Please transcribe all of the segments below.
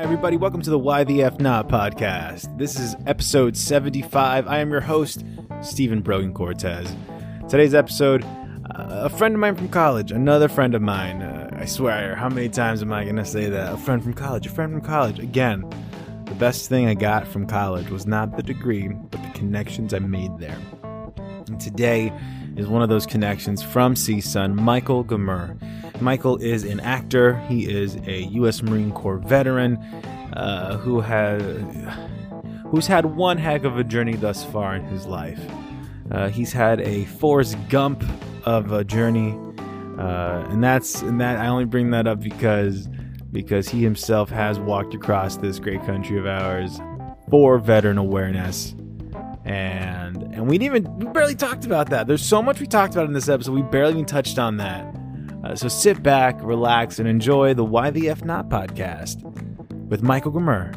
Hi, everybody. Welcome to the Why the F Not podcast. This is episode 75. I am your host, Stephen Brogan Cortez. Today's episode, uh, a friend of mine from college, another friend of mine. Uh, I swear, how many times am I going to say that? A friend from college, a friend from college. Again, the best thing I got from college was not the degree, but the connections I made there. And today is one of those connections from CSUN, Michael Gamer. Michael is an actor. He is a U.S. Marine Corps veteran uh, who has who's had one heck of a journey thus far in his life. Uh, he's had a Forrest Gump of a journey, uh, and that's and that I only bring that up because because he himself has walked across this great country of ours for veteran awareness and and we didn't even we barely talked about that there's so much we talked about in this episode we barely even touched on that uh, so sit back relax and enjoy the why the f not podcast with michael Gamer.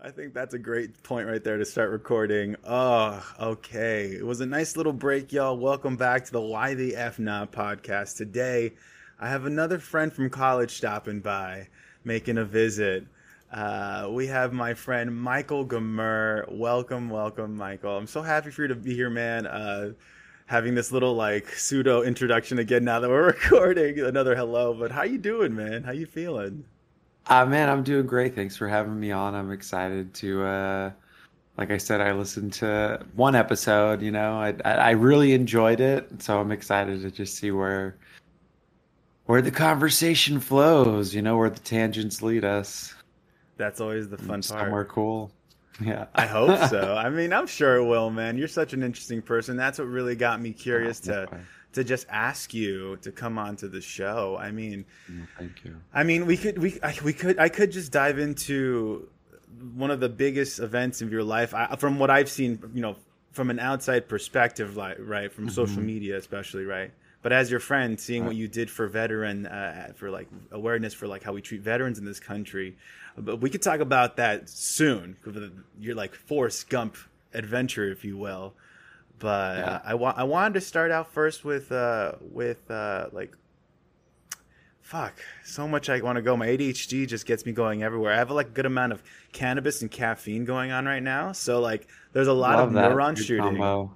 I think that's a great point right there to start recording. Oh, okay. It was a nice little break, y'all. Welcome back to the Why the F Not podcast. Today, I have another friend from college stopping by, making a visit. Uh, we have my friend Michael Gamer. Welcome, welcome, Michael. I'm so happy for you to be here, man. Uh, having this little like pseudo introduction again now that we're recording another hello. But how you doing, man? How you feeling? Uh, man, I'm doing great. Thanks for having me on. I'm excited to, uh, like I said, I listened to one episode. You know, I, I really enjoyed it, so I'm excited to just see where where the conversation flows. You know, where the tangents lead us. That's always the fun Somewhere part. Somewhere cool. Yeah. I hope so. I mean, I'm sure it will, man. You're such an interesting person. That's what really got me curious to to just ask you to come onto the show. I mean, thank you. I mean, we could we I, we could I could just dive into one of the biggest events of your life I, from what I've seen, you know, from an outside perspective, like right from mm-hmm. social media, especially, right. But as your friend, seeing right. what you did for veteran, uh, for like awareness for like how we treat veterans in this country, but we could talk about that soon. You're like Forrest Gump adventure, if you will. But yeah. I want I wanted to start out first with uh with uh like fuck so much I want to go. My ADHD just gets me going everywhere. I have like a good amount of cannabis and caffeine going on right now, so like there's a lot Love of neuron shooting. Combo.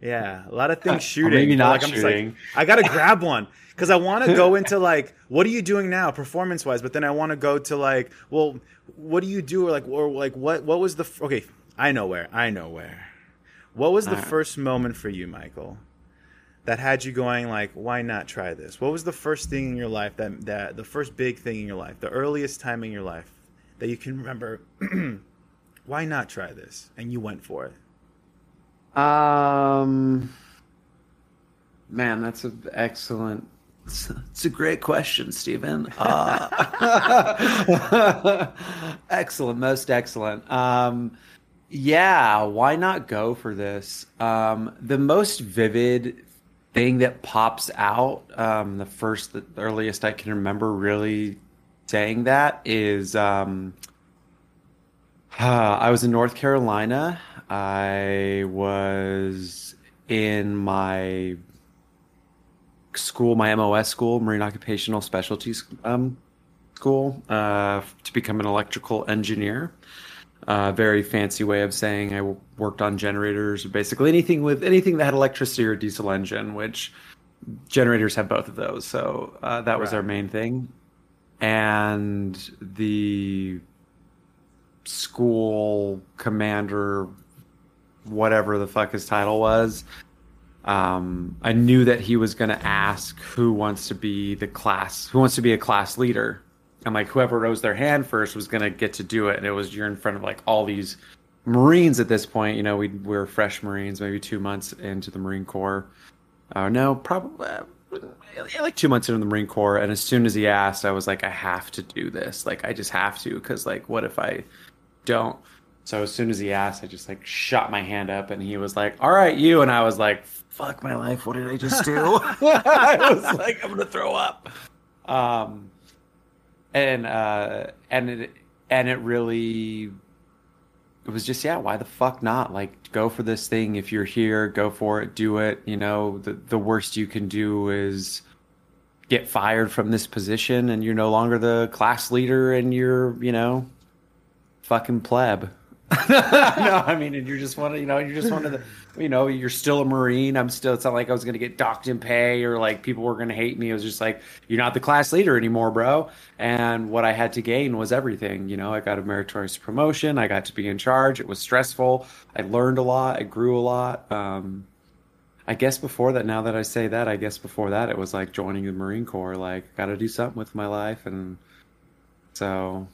Yeah, a lot of things shooting. maybe not like, shooting. Like, I gotta grab one because I want to go into like, what are you doing now, performance wise? But then I want to go to like, well, what do you do, or like, or like, what what was the okay? I know where. I know where. What was the right. first moment for you, Michael, that had you going like, why not try this? What was the first thing in your life that that the first big thing in your life, the earliest time in your life that you can remember? why not try this? And you went for it. Um, man, that's an excellent it's a great question, Stephen. Uh, excellent, most excellent. Um, yeah, why not go for this? Um, the most vivid thing that pops out, um, the first, the earliest I can remember really saying that is um, I was in North Carolina. I was in my school, my MOS school, Marine Occupational Specialties um, School, uh, to become an electrical engineer. Uh, very fancy way of saying I worked on generators, basically anything with anything that had electricity or diesel engine, which generators have both of those. So uh, that was right. our main thing. And the school commander, whatever the fuck his title was, um, I knew that he was going to ask who wants to be the class, who wants to be a class leader. And like whoever rose their hand first was going to get to do it. And it was you're in front of like all these Marines at this point. You know, we, we were fresh Marines, maybe two months into the Marine Corps. Uh, no, probably uh, like two months into the Marine Corps. And as soon as he asked, I was like, I have to do this. Like, I just have to. Cause like, what if I don't? So as soon as he asked, I just like shot my hand up and he was like, all right, you. And I was like, fuck my life. What did I just do? I was like, I'm gonna throw up. Um, and uh, and it and it really it was just yeah why the fuck not like go for this thing if you're here go for it do it you know the the worst you can do is get fired from this position and you're no longer the class leader and you're, you know, fucking pleb. no, I mean, and you're just one of, you know, you're just one of the, you know, you're still a Marine. I'm still, it's not like I was to get docked in pay or like people were to hate me. It was just like, you're not the class leader anymore, bro. And what I had to gain was everything. You know, I got a meritorious promotion. I got to be in charge. It was stressful. I learned a lot. I grew a lot. Um, I guess before that, now that I say that, I guess before that, it was like joining the Marine Corps. Like, got to do something with my life. And so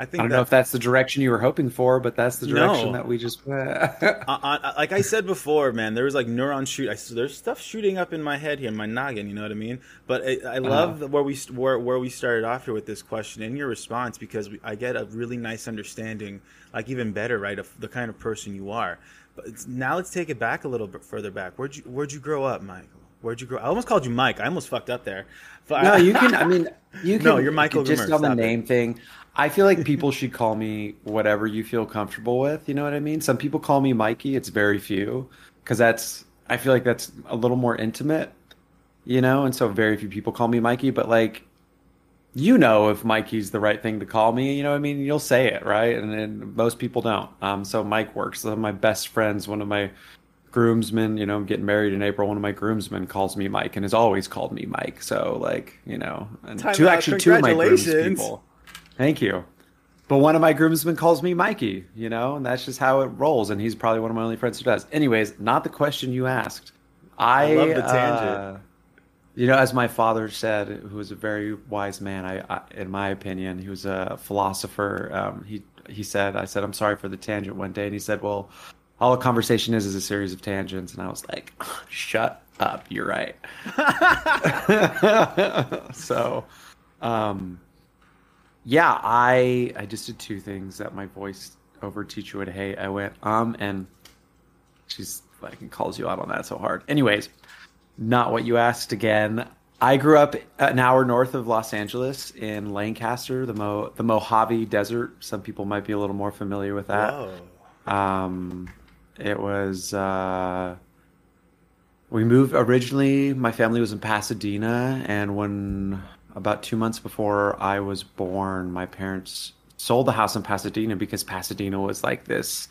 I think I don't that, know if that's the direction you were hoping for, but that's the direction no. that we just went. like I said before, man, there was like neuron shoot. I, there's stuff shooting up in my head here, my noggin. You know what I mean? But I, I uh-huh. love uh-huh. where we where where we started off here with this question and your response because we, I get a really nice understanding, like even better, right, of the kind of person you are. But now let's take it back a little bit further back. Where'd you Where'd you grow up, Michael? Where'd you grow? I almost called you Mike. I almost fucked up there. But no, you can. I mean, you can. No, you're Michael. Just on the name it. thing. I feel like people should call me whatever you feel comfortable with. You know what I mean? Some people call me Mikey. It's very few because that's. I feel like that's a little more intimate. You know, and so very few people call me Mikey. But like, you know, if Mikey's the right thing to call me, you know, what I mean, you'll say it right, and, and most people don't. Um, so Mike works. One of my best friends, one of my groomsmen, you know, I'm getting married in April. One of my groomsmen calls me Mike and has always called me Mike. So like, you know, and Time two out. actually two of my grooms people. Thank you. But one of my groomsmen calls me Mikey, you know, and that's just how it rolls. And he's probably one of my only friends who does. Anyways, not the question you asked. I, I love the tangent. Uh, you know, as my father said, who was a very wise man, I, I in my opinion, he was a philosopher. Um, he he said, I said, I'm sorry for the tangent one day, and he said, well, all a conversation is is a series of tangents, and I was like, shut up, you're right. so, um, yeah, I I just did two things that my voice over teacher would hate. I went um and she's fucking calls you out on that so hard. Anyways, not what you asked again. I grew up an hour north of Los Angeles in Lancaster, the Mo the Mojave Desert. Some people might be a little more familiar with that. Um, it was uh, we moved originally. My family was in Pasadena, and when about two months before I was born, my parents sold the house in Pasadena because Pasadena was like this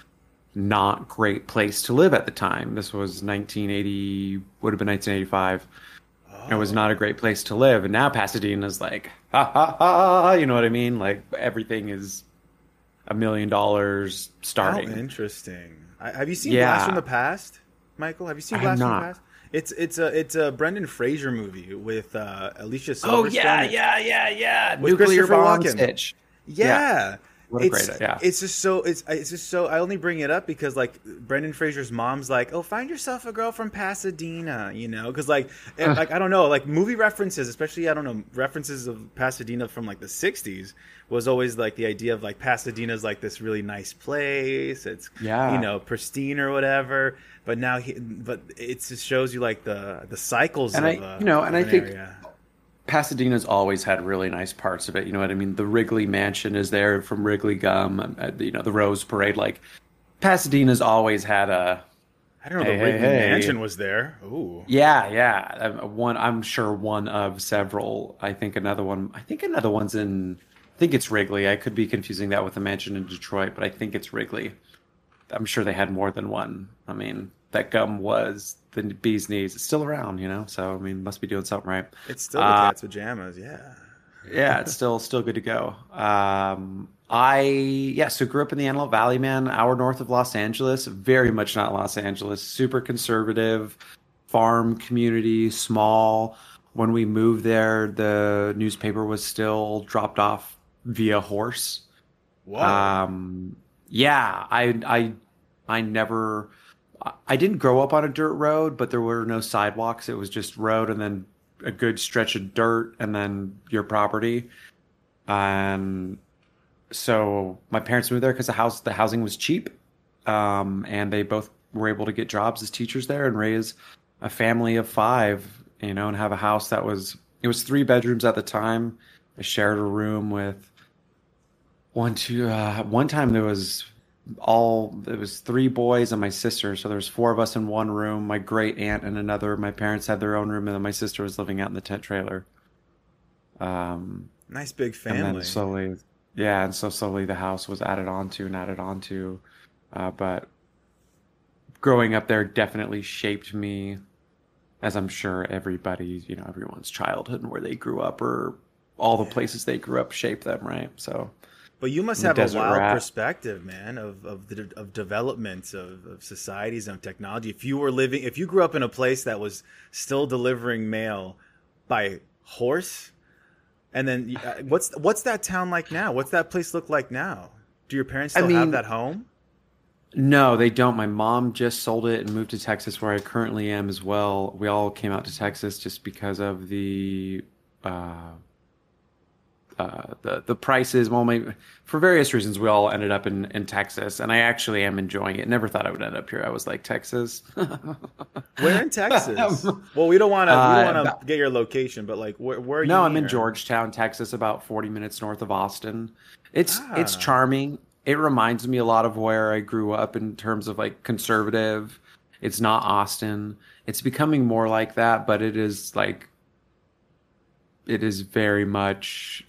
not great place to live at the time. This was 1980, would have been 1985. Oh. It was not a great place to live. And now Pasadena's like, ha ha ha, you know what I mean? Like everything is a million dollars starting. How interesting. Have you seen yeah. Blast from the Past, Michael? Have you seen Blast from the Past? It's it's a it's a Brendan Fraser movie with uh, Alicia Silverstone. Oh yeah, yeah, yeah, yeah. With Nuclear bomb Stitch. Yeah. yeah. What a it's, great, yeah. It's just so it's it's just so I only bring it up because like Brendan Fraser's mom's like, oh, find yourself a girl from Pasadena, you know, because like eh, like I don't know, like movie references, especially I don't know references of Pasadena from like the '60s was always like the idea of like Pasadena's like this really nice place. It's yeah, you know, pristine or whatever. But now he, but it just shows you like the the cycles and of I, you know, and I think. Area Pasadena's always had really nice parts of it. You know what I mean? The Wrigley Mansion is there from Wrigley Gum. Uh, you know the Rose Parade. Like Pasadena's always had a. I don't know. Hey, the Wrigley hey, Mansion hey. was there. Ooh. Yeah, yeah. One. I'm sure one of several. I think another one. I think another one's in. I think it's Wrigley. I could be confusing that with the mansion in Detroit, but I think it's Wrigley. I'm sure they had more than one. I mean, that gum was the bee's knees. It's still around, you know. So I mean, must be doing something right. It's still uh, the cat's pajamas, yeah. yeah, it's still still good to go. Um, I yeah, so grew up in the Antelope Valley, man, hour north of Los Angeles. Very much not Los Angeles. Super conservative, farm community, small. When we moved there, the newspaper was still dropped off via horse. Wow. Um, yeah, I I I never I didn't grow up on a dirt road, but there were no sidewalks. It was just road and then a good stretch of dirt and then your property. And so my parents moved there because the house the housing was cheap, um, and they both were able to get jobs as teachers there and raise a family of five. You know, and have a house that was it was three bedrooms at the time. I shared a room with one two. Uh, one time there was all it was three boys and my sister. So there's four of us in one room my great aunt and another. My parents had their own room and then my sister was living out in the tent trailer. Um nice big family and then slowly yeah and so slowly the house was added onto and added onto uh, but growing up there definitely shaped me as i'm sure everybody you know everyone's childhood and where they grew up or all the places they grew up shaped them right? So but you must have a wild rat. perspective, man, of of the of developments of, of societies and technology. If you were living, if you grew up in a place that was still delivering mail by horse, and then uh, what's what's that town like now? What's that place look like now? Do your parents still I mean, have that home? No, they don't. My mom just sold it and moved to Texas, where I currently am as well. We all came out to Texas just because of the uh, uh, the the prices. Well, maybe for various reasons, we all ended up in in Texas, and I actually am enjoying it. Never thought I would end up here. I was like Texas. where in Texas? well, we don't want to uh, we don't want to get your location, but like where, where are you? No, I'm in Georgetown, Texas, about 40 minutes north of Austin. It's ah. it's charming. It reminds me a lot of where I grew up in terms of like conservative. It's not Austin. It's becoming more like that, but it is like it is very much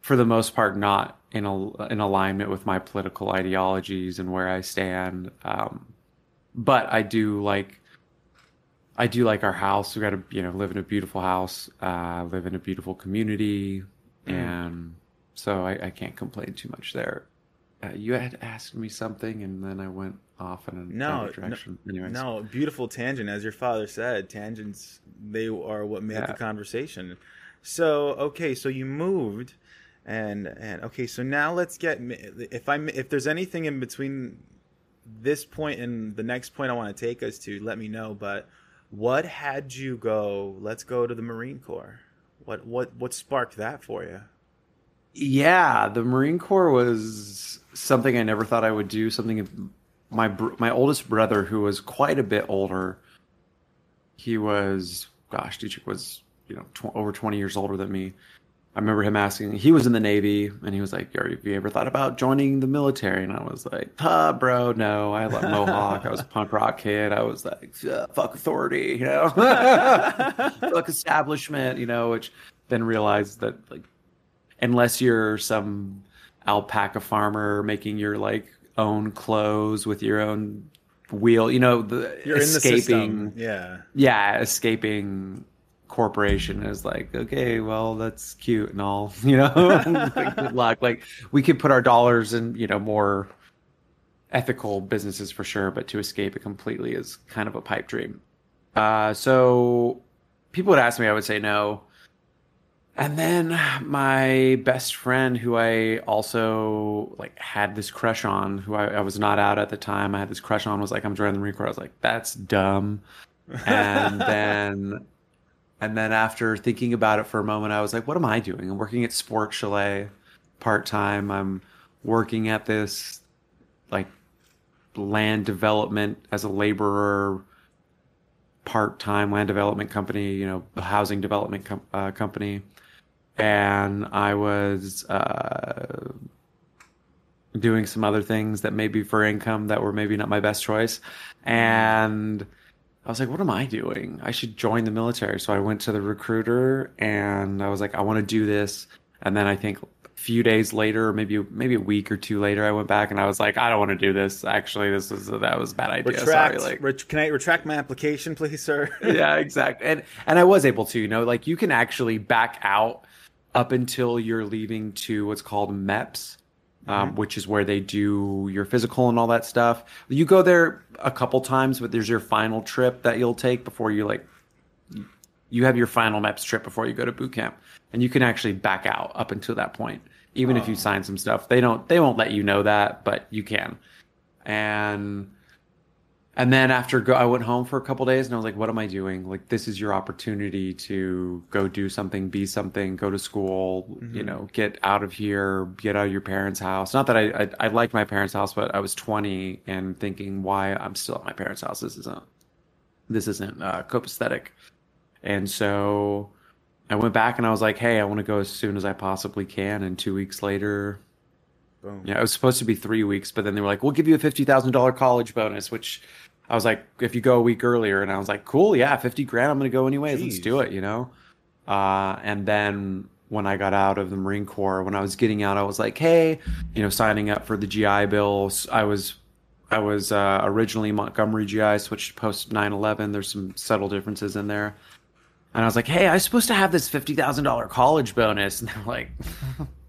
for the most part, not in a, in alignment with my political ideologies and where I stand. Um, but I do like I do like our house. We got to you know live in a beautiful house, uh, live in a beautiful community, mm. and so I, I, can't complain too much there. Uh, you had asked me something, and then I went off in a no, direction. No, Anyways. no, beautiful tangent, as your father said. Tangents they are what make yeah. the conversation. So okay, so you moved, and and okay, so now let's get if I if there's anything in between this point and the next point I want to take us to, let me know. But what had you go? Let's go to the Marine Corps. What what what sparked that for you? Yeah, the Marine Corps was something I never thought I would do. Something my my oldest brother, who was quite a bit older, he was gosh, Dietrich was you know tw- over 20 years older than me. I remember him asking. He was in the Navy, and he was like, "Have you ever thought about joining the military?" And I was like, "Huh, bro, no. I love Mohawk. I was a punk rock kid. I was like, fuck authority, you know, fuck establishment, you know." Which then realized that like, unless you're some alpaca farmer making your like own clothes with your own wheel, you know, the you're escaping, yeah, yeah, escaping corporation is like, okay, well, that's cute and all, you know, like, good luck. Like we could put our dollars in, you know, more ethical businesses for sure, but to escape it completely is kind of a pipe dream. Uh, so people would ask me, I would say no. And then my best friend, who I also like had this crush on, who I, I was not out at the time, I had this crush on, was like, "I'm joining the Marine Corps." I was like, "That's dumb." And then and then after thinking about it for a moment, I was like, what am I doing? I'm working at Sport Chalet part time. I'm working at this like land development as a laborer part time land development company, you know, housing development com- uh, company. And I was uh, doing some other things that maybe for income that were maybe not my best choice. And I was like, what am I doing? I should join the military. So I went to the recruiter and I was like, I want to do this. And then I think a few days later, maybe maybe a week or two later, I went back and I was like, I don't want to do this. Actually, this was that was a bad idea. Retract, Sorry, like, ret- can I retract my application, please, sir? yeah, exactly. And and I was able to. You know, like you can actually back out up until you're leaving to what's called MEPS, um, mm-hmm. which is where they do your physical and all that stuff. You go there a couple times, but there's your final trip that you'll take before you like. You have your final MEPS trip before you go to boot camp, and you can actually back out up until that point. Even oh. if you oh. sign some stuff, they don't they won't let you know that, but you can. And and then after go, I went home for a couple days and I was like, what am I doing? Like, this is your opportunity to go do something, be something, go to school, mm-hmm. you know, get out of here, get out of your parents' house. Not that I, I, I liked my parents' house, but I was 20 and thinking why I'm still at my parents' house. This isn't, this isn't uh, copacetic. And so I went back and I was like, hey, I want to go as soon as I possibly can. And two weeks later, Boom. Yeah, it was supposed to be three weeks, but then they were like, "We'll give you a fifty thousand dollar college bonus," which I was like, "If you go a week earlier," and I was like, "Cool, yeah, fifty grand, I'm gonna go anyways. Let's do it," you know. Uh, and then when I got out of the Marine Corps, when I was getting out, I was like, "Hey, you know, signing up for the GI Bill." I was, I was uh, originally Montgomery GI, switched post 9/11. There's some subtle differences in there. And I was like, "Hey, I was supposed to have this fifty thousand dollar college bonus," and they're like,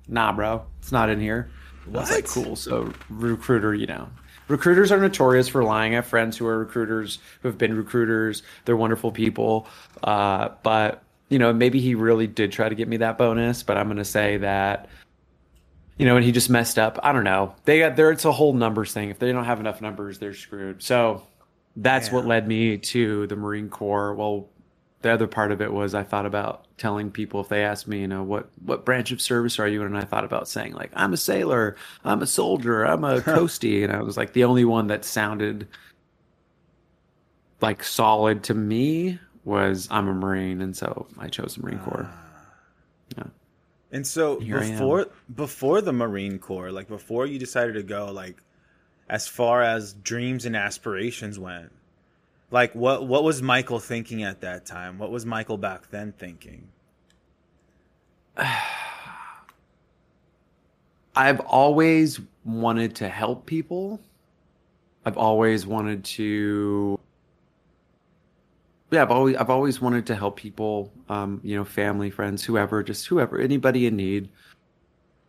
"Nah, bro, it's not in here." I was like, What? "Cool." So recruiter, you know, recruiters are notorious for lying. I have friends who are recruiters who have been recruiters. They're wonderful people, uh, but you know, maybe he really did try to get me that bonus. But I'm going to say that. You know, and he just messed up. I don't know. They got there. It's a whole numbers thing. If they don't have enough numbers, they're screwed. So that's what led me to the Marine Corps. Well, the other part of it was I thought about telling people if they asked me, you know, what what branch of service are you in, and I thought about saying like I'm a sailor, I'm a soldier, I'm a coastie, and I was like the only one that sounded like solid to me was I'm a Marine, and so I chose the Marine ah. Corps. Yeah. And so Here before before the Marine Corps, like before you decided to go, like as far as dreams and aspirations went, like what what was Michael thinking at that time? What was Michael back then thinking? I've always wanted to help people. I've always wanted to yeah, I've always I've always wanted to help people, um, you know, family, friends, whoever, just whoever, anybody in need.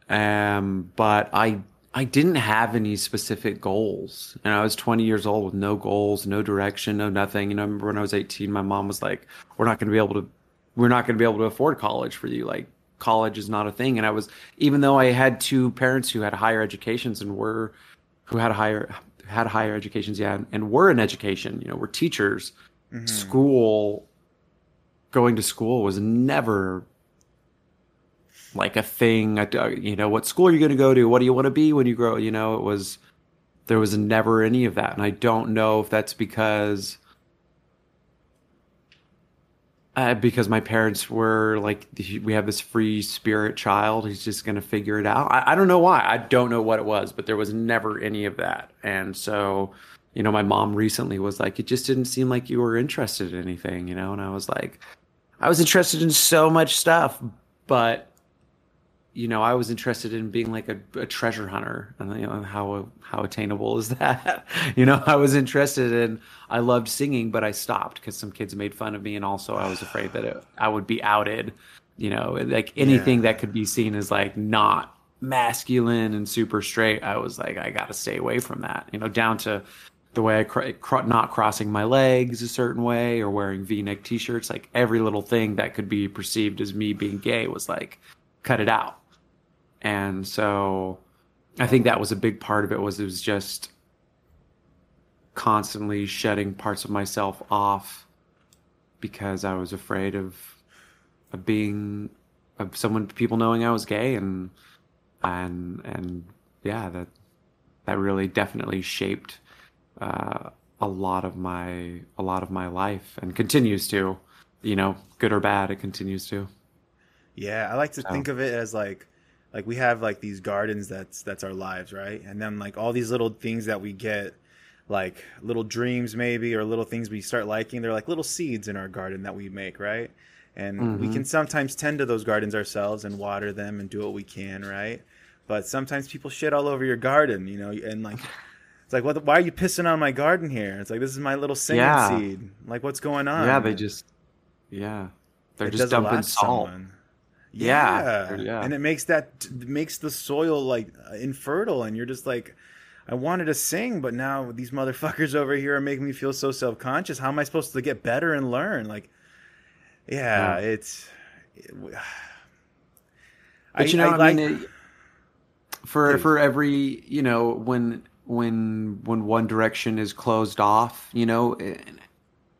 Um, but I I didn't have any specific goals, and I was 20 years old with no goals, no direction, no nothing. You know, I remember when I was 18, my mom was like, "We're not going to be able to, we're not going to be able to afford college for you. Like, college is not a thing." And I was, even though I had two parents who had higher educations and were, who had higher had higher educations, yeah, and, and were in education, you know, were teachers mm-hmm. school going to school was never like a thing. Uh, you know what school are you going to go to? What do you want to be when you grow you know? It was there was never any of that. And i don't know if that's because uh, because my parents were like we have this free spirit child he's just going to figure it out. I, I don't know why. I don't know what it was but there was never any of that. And so you know my mom recently was like it just didn't seem like you were interested in anything you know? And i was like i was interested in so much stuff but you know i was interested in being like a, a treasure hunter and you know how how attainable is that you know i was interested in i loved singing but i stopped because some kids made fun of me and also i was afraid that it, i would be outed you know like anything Yeah. that could be seen as like not masculine and super straight i was like i gotta stay away from that you know down to the way i cr- cr- not crossing my legs a certain way or wearing v-neck t-shirts like every little thing that could be perceived as me being gay was like cut it out and so i think that was a big part of it was it was just constantly shedding parts of myself off because i was afraid of of being of someone people knowing i was gay and and and yeah that that really definitely shaped uh, a lot of my a lot of my life and continues to you know good or bad it continues to. Yeah, I like to So- think of it as like like we have like these gardens that's that's our lives, right? And then like all these little things that we get like little dreams maybe or little things we start liking, they're like little seeds in our garden that we make, right? And we Mhm. can sometimes tend to those gardens ourselves and water them and do what we can, right? But sometimes people shit all over your garden, you know, and like it's like what why are you pissing on my garden here? It's like this is my little singing Yeah. seed. Like what's going on? yeah they just yeah they're It just does a lot dumping salt someone. Yeah, Yeah. yeah. and it makes that makes the soil like infertile, and you're just like, I wanted to sing, but now these motherfuckers over here are making me feel so self conscious. How am I supposed to get better and learn? Like, yeah, Yeah. it's. But you know, I, like, mean, it, for Please. for every you know when when when one direction is closed off, you know,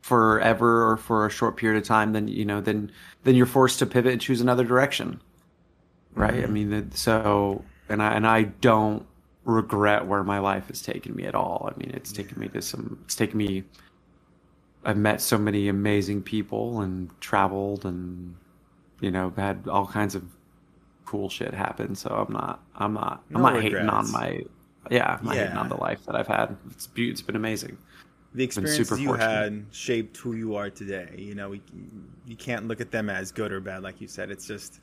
forever or for a short period of time, then you know, then then you're forced to pivot and choose another direction, right? I mm-hmm. mean, so and I and I don't regret where my life has taken me at all. I mean, it's taken me to some. It's taken me. I've met so many amazing people and traveled and you know had all kinds of cool shit happen. So I'm not I'm not I'm No not hating on my yeah I'm not hating on the life that I've had. It's it's been amazing. The experiences you fortunate. had shaped who you are today. You know, we, you can't look at them as good or bad, like you said. It's just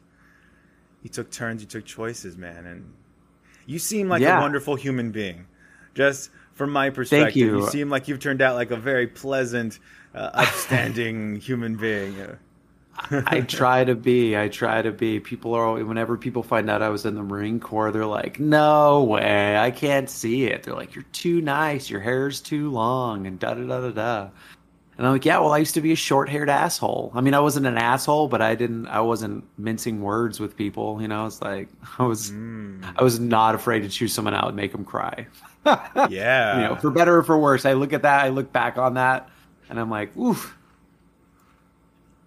you took turns, you took choices, man, and you seem like Yeah. a wonderful human being. Just from my perspective, you. seem like you've turned out like a very pleasant, uh, upstanding human being. I try to be. I try to be. People are always, whenever people find out I was in the Marine Corps, they're like, "No way, I can't see it." They're like, "You're too nice. Your hair's too long," and da da da da da. And I'm like, "Yeah, well, I used to be a short-haired asshole. I mean, I wasn't an asshole, but I didn't. I wasn't mincing words with people. You know, it's like I was. mm, I was not afraid to choose someone out and make them cry. yeah, you know, for better or for worse. I look at that. I look back on that, and I'm like, oof,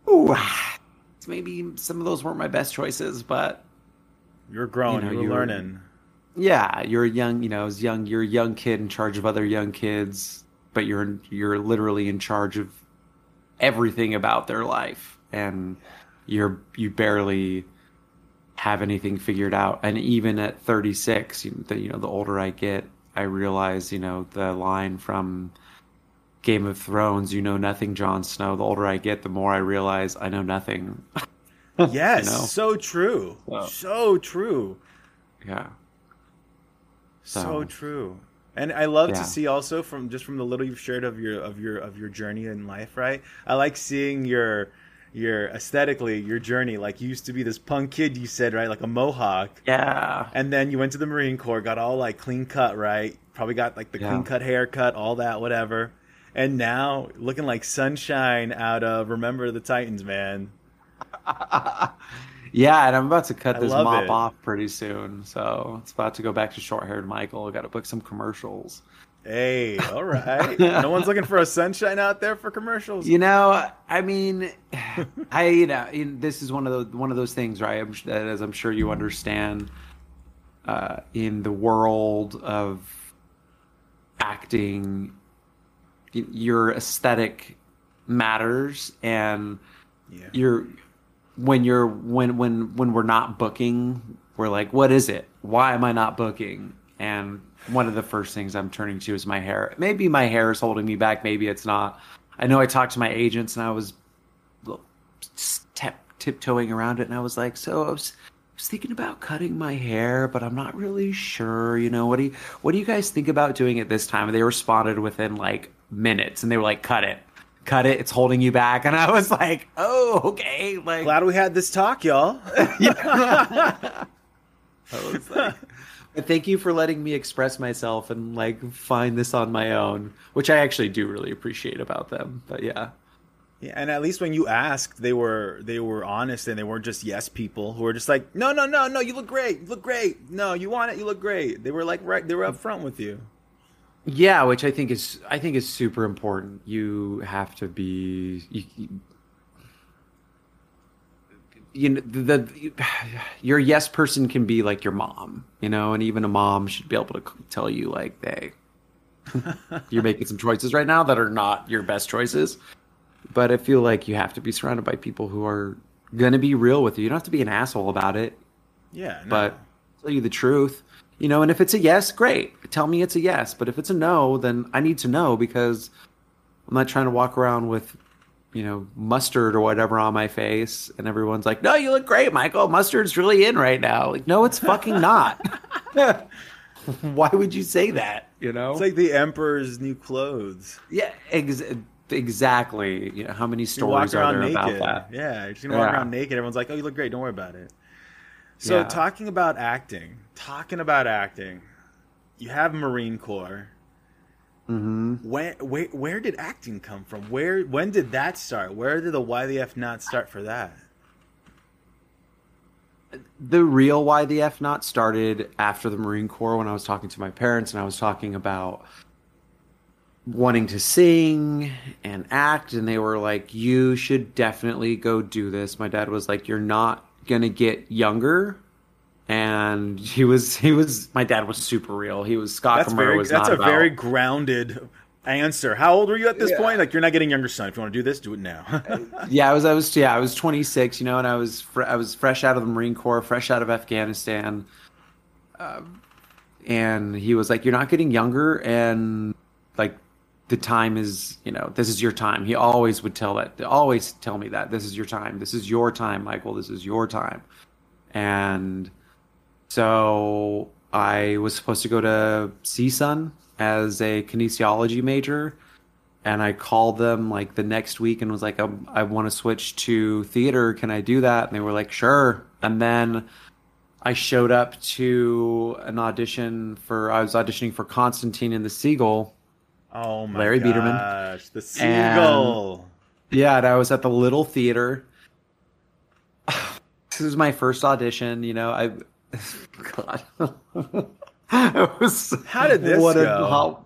ooh. Ah. Maybe some of those weren't my best choices, but you're growing, you know, you're you were- learning. yeah, you're young. You know, as young, you're a young kid in charge of other young kids, but you're you're literally in charge of everything about their life, and you're you barely have anything figured out. And even at 36, you, the, you know, the older I get, I realize, you know, the line from Game of Thrones, "You know nothing, Jon Snow." The older I get, the more I realize I know nothing. Yes, know? so true, So- so true. yeah. So, So- true. And I love Yeah. to see also from just from the little you've shared of your of your of your journey in life, right? I like seeing your your aesthetically your journey. Like you used to be this punk kid, you said, right? Like a mohawk. Yeah. And then you went to the Marine Corps, got all like clean cut, right? Probably got like the Yeah. clean cut haircut, all that, whatever. And now looking like sunshine out of Remember the Titans, man. yeah, and I'm about to cut I this mop it. off pretty soon, so it's about to go back to short-haired Michael. Got to book some commercials. Hey, all right. no one's looking for a sunshine out there for commercials. You know, I mean, I you know, this is one of those one of those things, right? I'm, as I'm sure you understand, uh, in the world of acting, your aesthetic matters, and Yeah. you're when you're when when when we're not booking we're like what is it? Why am i not booking? And one of the first things i'm turning to is my hair. Maybe my hair is holding me back maybe it's not. I know i talked to my agents and i was tip, tiptoeing around it and i was like so i was, I was thinking about cutting my hair but i'm not really sure you know what do you what do you guys think about doing it this time? And they responded within like minutes and they were like cut it cut it it's holding you back and i was like oh okay like Glad we had this talk, y'all. Was like, but thank you for letting me express myself and like find this on my own, which I actually do really appreciate about them. But yeah, Yeah, and at least when you asked, they were they were honest and they weren't just yes people who were just like, no, no, no, no, you look great, you look great. No, you want it, you look great. They were like right, they were upfront with you. Yeah, which I think is I think is super important. You have to be you, you- you know the, the your yes person can be like your mom, you know, and even a mom should be able to tell you like, hey, you're making some choices right now that are not your best choices. But I feel like you have to be surrounded by people who are gonna be real with you. You don't have to be an asshole about it, Yeah, no. but tell you the truth. You know, and if it's a yes, great. Tell me it's a yes. But if it's a no, then I need to know because I'm not trying to walk around with, you know, mustard or whatever on my face and everyone's like, No, you look great, Michael. Mustard's really in right now. Like, no, it's fucking not. Why would you say that? You know? it's like the emperor's new clothes. Yeah, ex- exactly. You know, how many stories are there naked. about that? Yeah, you're just gonna walk Yeah. around naked. Everyone's like, oh, you look great. Don't worry about it. So Yeah. talking about acting, talking about acting, you have Marine Corps. hmm When, where, where did acting come from? Where, when did that start? Where did the Why the F not start for that? The real why the F not started after the Marine Corps when I was talking to my parents and I was talking about wanting to sing and act and they were like you should definitely go do this my dad was like you're not gonna get younger and he was he was my dad was super real he was scott That's very, was that's a about- very grounded answer. How old were you at this Yeah. point? Like, you're not getting younger, son. If you want to do this, do it now. yeah, I was, I was, yeah, I was 26, you know, and I was, fr- I was fresh out of the Marine Corps, fresh out of Afghanistan. Um, and he was like, "You're not getting younger, and like, the time is, you know, this is your time." He always would tell that, always tell me that this is your time, this is your time, Michael, this is your time. And so I was supposed to go to CSUN as a kinesiology major and I called them like the next week and was like, um, I, I want to switch to theater. Can I do that? And they were like, sure. And then I showed up to an audition for, I was auditioning for Constantine and the Seagull. oh my Larry gosh, Biederman. the seagull. Yeah, and I was at the little theater. This was my first audition, you know. I, God, it was. How did this what go? A hot,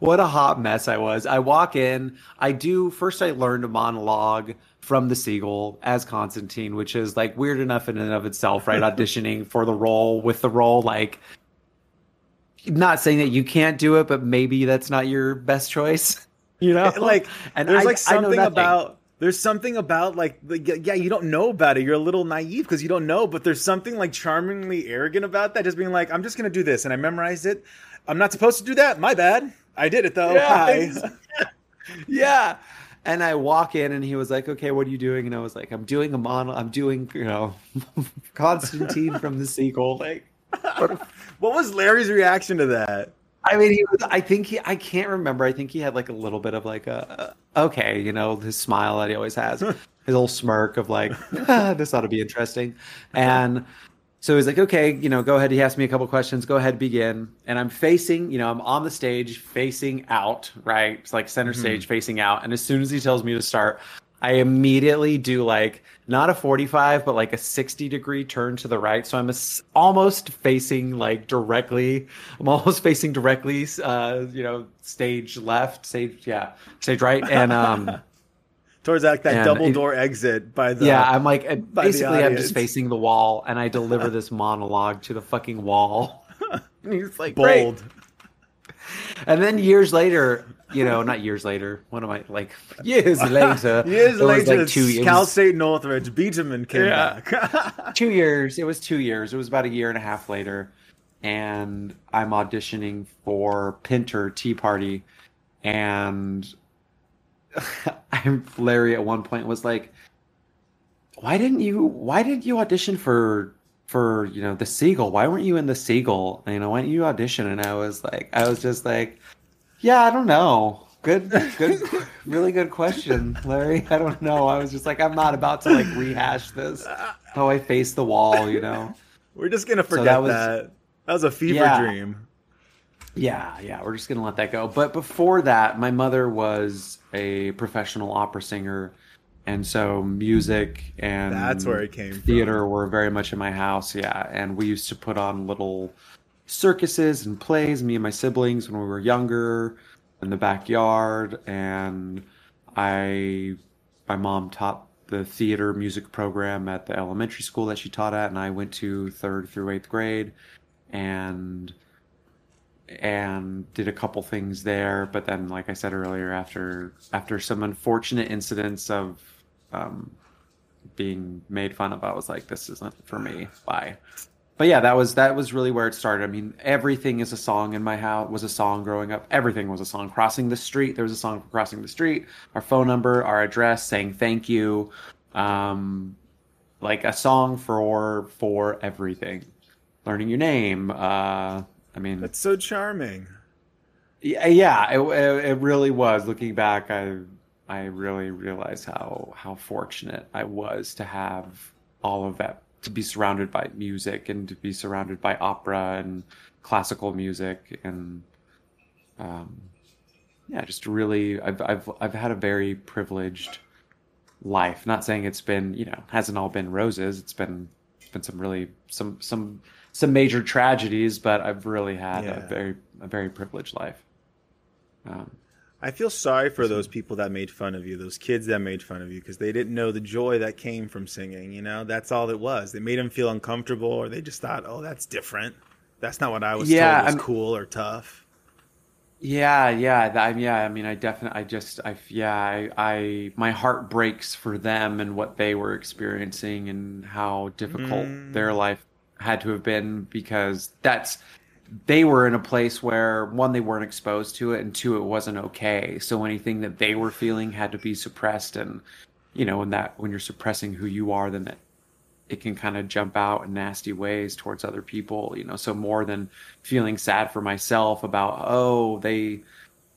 what a hot mess I was. I walk in. I do first. I learned a monologue from the Seagull as Constantine, which is like weird enough in and of itself, right? Auditioning for the role with the role, like. Not saying that you can't do it, but maybe that's not your best choice. You know, like and there's I- like I know something about there's something about like yeah you don't know about it you're a little naive because you don't know but there's something like charmingly arrogant about that just being like i'm just gonna do this and i memorized it i'm not supposed to do that my bad i did it though Hi. yeah. And I walk in and he was like, okay, what are you doing? And I was like, I'm doing a mono, I'm doing, you know, Constantine from the Seagull. Like, what was larry's reaction to that I mean, he was, I think he, I can't remember. I think he had like a little bit of like a, okay, you know, his smile that he always has, his little smirk of like, "Ah, this ought to be interesting. And so he's like, okay, you know, go ahead. He asked me a couple questions. Go ahead, begin. And I'm facing, you know, I'm on the stage facing out, right? It's like center stage facing out. And as soon as he tells me to start, I immediately do like not a 45, but like a 60 degree turn to the right. So I'm a almost facing like directly. I'm almost facing directly, uh, you know, stage left, stage, yeah, stage right. And, um, towards that, that And double it- door exit by the yeah, I'm like, uh, basically, I'm just facing the wall and I deliver this monologue to the fucking wall. and he's like, "Great." bold And then years later, you know, not years later. One of my like? Years later. years it was later like two years. cal state northridge Beeman came Yeah. back two years. It was two years. It was about a year and a half later, and I'm auditioning for Pinter Tea Party, and I'm Larry at one point was like, "Why didn't you? Why didn't you audition for?" For you know the seagull, why weren't you in the seagull? You know, why didn't you audition? And I was like, I was just like, yeah, I don't know. Good, good, really good question, Larry. I don't know. I was just like, I'm not about to like rehash this. How I face the wall, you know. we're just gonna forget that was- that that was a fever Yeah. dream Yeah, yeah, we're just gonna let that go. But before that, my mother was a professional opera singer, and so music and That's where it came from. theater were very much in my house. Yeah, and we used to put on little circuses and plays. Me and my siblings when we were younger in the backyard, and I, my mom taught the theater music program at the elementary school that she taught at, and I went to third through eighth grade, and and did a couple things there but then like i said earlier after after some unfortunate incidents of um being made fun of i was like this isn't for me bye but yeah that was that was really where it started. I mean everything is a song in my house was a song growing up. Everything was a song. Crossing the street there was a song for crossing the street. Our phone number our address saying thank you. Um like a song for for everything. Learning your name uh i mean. That's so charming. Yeah, yeah, it, it, it really was. Looking back, I I really realized how how fortunate I was to have all of that, to be surrounded by music and to be surrounded by opera and classical music and um, yeah, just really I've I've I've had a very privileged life. Not saying it's been you know hasn't all been roses. It's been it's been some really some some some major tragedies, but I've really had Yeah. a very a very privileged life. Um, I feel sorry for those people that made fun of you, those kids that made fun of you, because they didn't know the joy that came from singing. You know, that's all it was. They made them feel uncomfortable, or they just thought, "Oh, that's different. That's not what I was Yeah, told was I'm- cool or tough." Yeah, yeah, I, yeah. I mean, I definitely, I just, I, yeah, I, I, my heart breaks for them and what they were experiencing and how difficult Mm. their life had to have been because that's, they were in a place where one, they weren't exposed to it, and two, it wasn't okay. So anything that they were feeling had to be suppressed, and you know, when that, when you're suppressing who you are, then that it can kind of jump out in nasty ways towards other people, you know. So more than feeling sad for myself about, oh, they,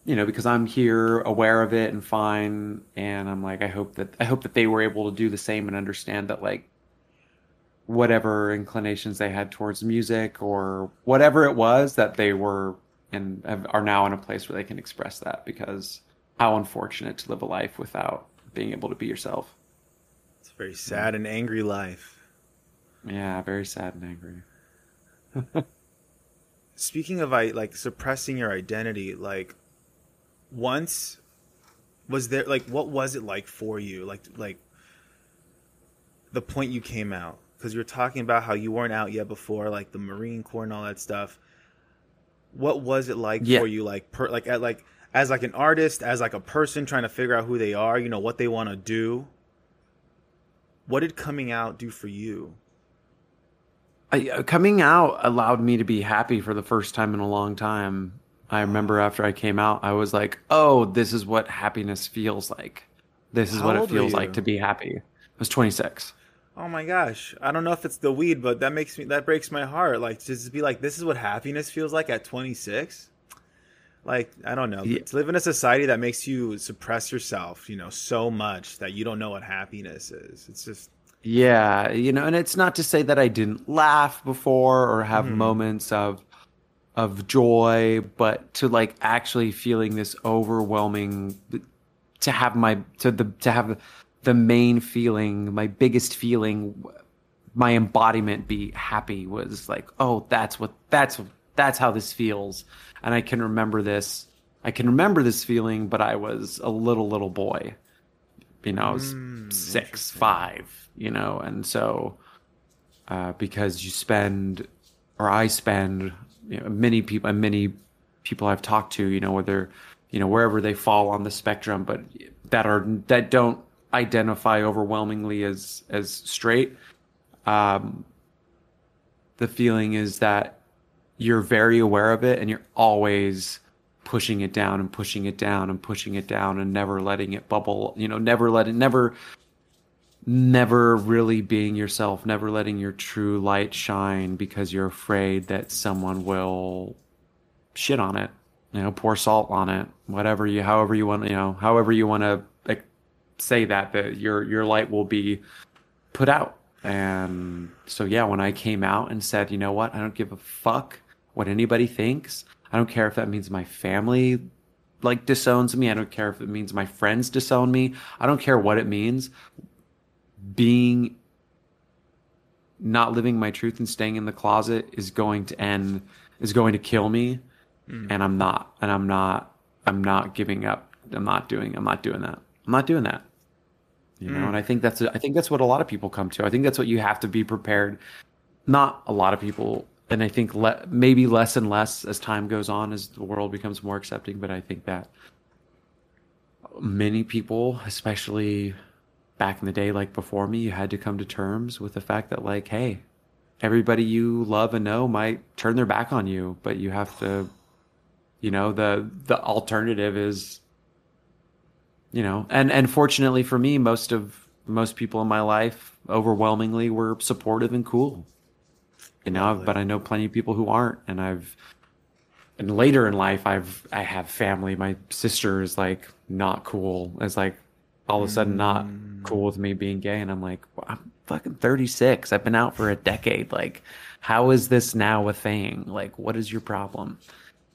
you know, because I'm here aware of it and fine, and I'm like, I hope that I hope that they were able to do the same and understand that like whatever inclinations they had towards music or whatever it was that they were and are now in a place where they can express that because how unfortunate to live a life without being able to be yourself. It's a very sad and angry life. Yeah, very sad and angry. Speaking of I like suppressing your identity, like once was there like what was it like for you? Like like the point you came out because you were talking about how you weren't out yet before like the Marine Corps and all that stuff. What was it like Yeah. for you like per like at like as like an artist, as like a person trying to figure out who they are, you know, what they want to do? What did coming out do for you? I, uh, coming out allowed me to be happy for the first time in a long time. I remember after I came out, I was like, "Oh, this is what happiness feels like. This is How what it feels like to be happy." I was 26. Oh my gosh. I don't know if it's the weed, but that makes me that breaks my heart. Like to just be like, this is what happiness feels like at 26. Like, I don't know. Yeah. To live in a society that makes you suppress yourself, you know, so much that you don't know what happiness is. It's just Yeah, you know, and it's not to say that I didn't laugh before or have Mhm. moments of of joy, but to like actually feeling this overwhelming to have my to the to have the main feeling, my biggest feeling, my embodiment be happy was like, oh, that's what that's that's how this feels, and I can remember this. I can remember this feeling, but I was a little little boy. You know, I was Mm, six, five, you know, and so uh, because you spend, or I spend, you know, many people, many people I've talked to, you know, whether, you know, wherever they fall on the spectrum, but that are that don't identify overwhelmingly as as straight. Um, the feeling is that you're very aware of it and you're always pushing it down and pushing it down and pushing it down and never letting it bubble you know never let it never never really being yourself never letting your true light shine because you're afraid that someone will shit on it you know pour salt on it whatever you however you want you know however you want to say that that your your light will be put out. And so yeah when i came out and said you know what? I don't give a fuck what anybody thinks. I don't care if that means my family like disowns me. I don't care if it means my friends disown me. I don't care what it means being not living my truth and staying in the closet is going to end is going to kill me. Mm. And i'm not and i'm not i'm not giving up. I'm not doing i'm not doing that i'm not doing that. You know Mm. and i think that's i think that's what a lot of people come to. I think that's what you have to be prepared. Not a lot of people and i think le- maybe less and less as time goes on as the world becomes more accepting but i think that many people especially back in the day like before me you had to come to terms with the fact that like hey everybody you love and know might turn their back on you but you have to you know the the alternative is you know and and fortunately for me most of most people in my life overwhelmingly were supportive and cool. You know but i know plenty of people who aren't and i've and later in life i've i have family. My sister is like not cool. Is like all of a sudden not Mm. cool with me being gay and i'm like well, i'm fucking 36 i've been out for a decade. Like how is this now a thing? Like what is your problem?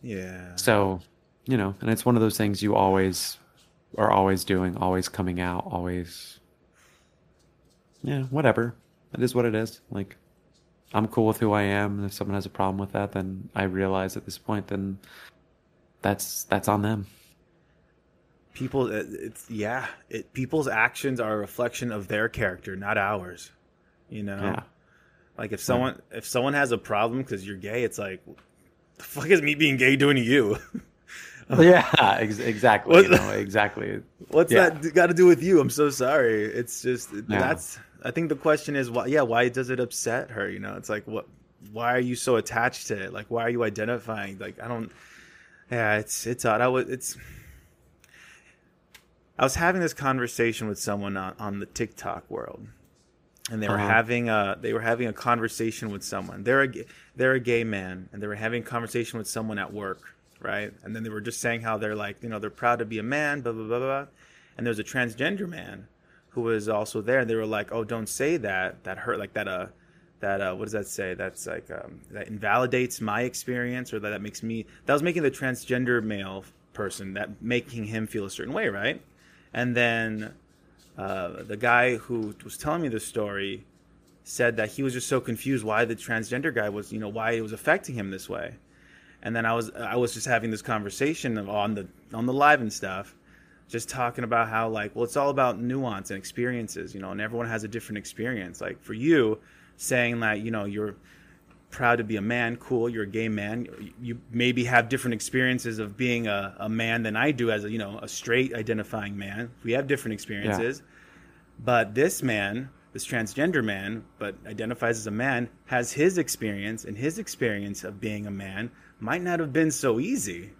Yeah. so, you know, and it's one of those things you always are always doing, always coming out, always. Yeah, whatever. It is what it is. Like, I'm cool with who I am, and if someone has a problem with that, then I realize at this point, then that's that's on them. people it's yeah, it people's actions are a reflection of their character, not ours. You know? Yeah. Like if someone if someone has a problem because you're gay, it's like, the fuck is me being gay doing to you? yeah, ex- exactly. What- you know, exactly. What's Yeah. that got to do with you? I'm so sorry. It's just Yeah. that's. I think the question is why. Yeah, why does it upset her? You know, it's like what? Why are you so attached to it? Like, why are you identifying? Like, I don't. Yeah, it's it's odd. I was it's. I was having this conversation with someone on, on the TikTok world, and they were Uh-huh. having a they were having a conversation with someone. They're a they're a gay man, and they were having a conversation with someone at work, right? And then they were just saying how they're like, you know, they're proud to be a man, blah blah blah blah. And there's a transgender man who was also there, and they were like, oh, don't say that. That hurt. Like that. Uh, that uh, what does that say? That's like um, that invalidates my experience, or that that makes me. That was making the transgender male person that making him feel a certain way, right? And then uh, the guy who was telling me the story said that he was just so confused why the transgender guy was, you know, why it was affecting him this way. And then I was I was just having this conversation on the on the live and stuff, just talking about how like, well, it's all about nuance and experiences, you know, and everyone has a different experience. Like for you, saying that you know you're proud to be a man, cool, you're a gay man. You maybe have different experiences of being a, a man than I do as a you know a straight identifying man. We have different experiences. But this man, this transgender man, but identifies as a man, has his experience, and his experience of being a man might not have been so easy.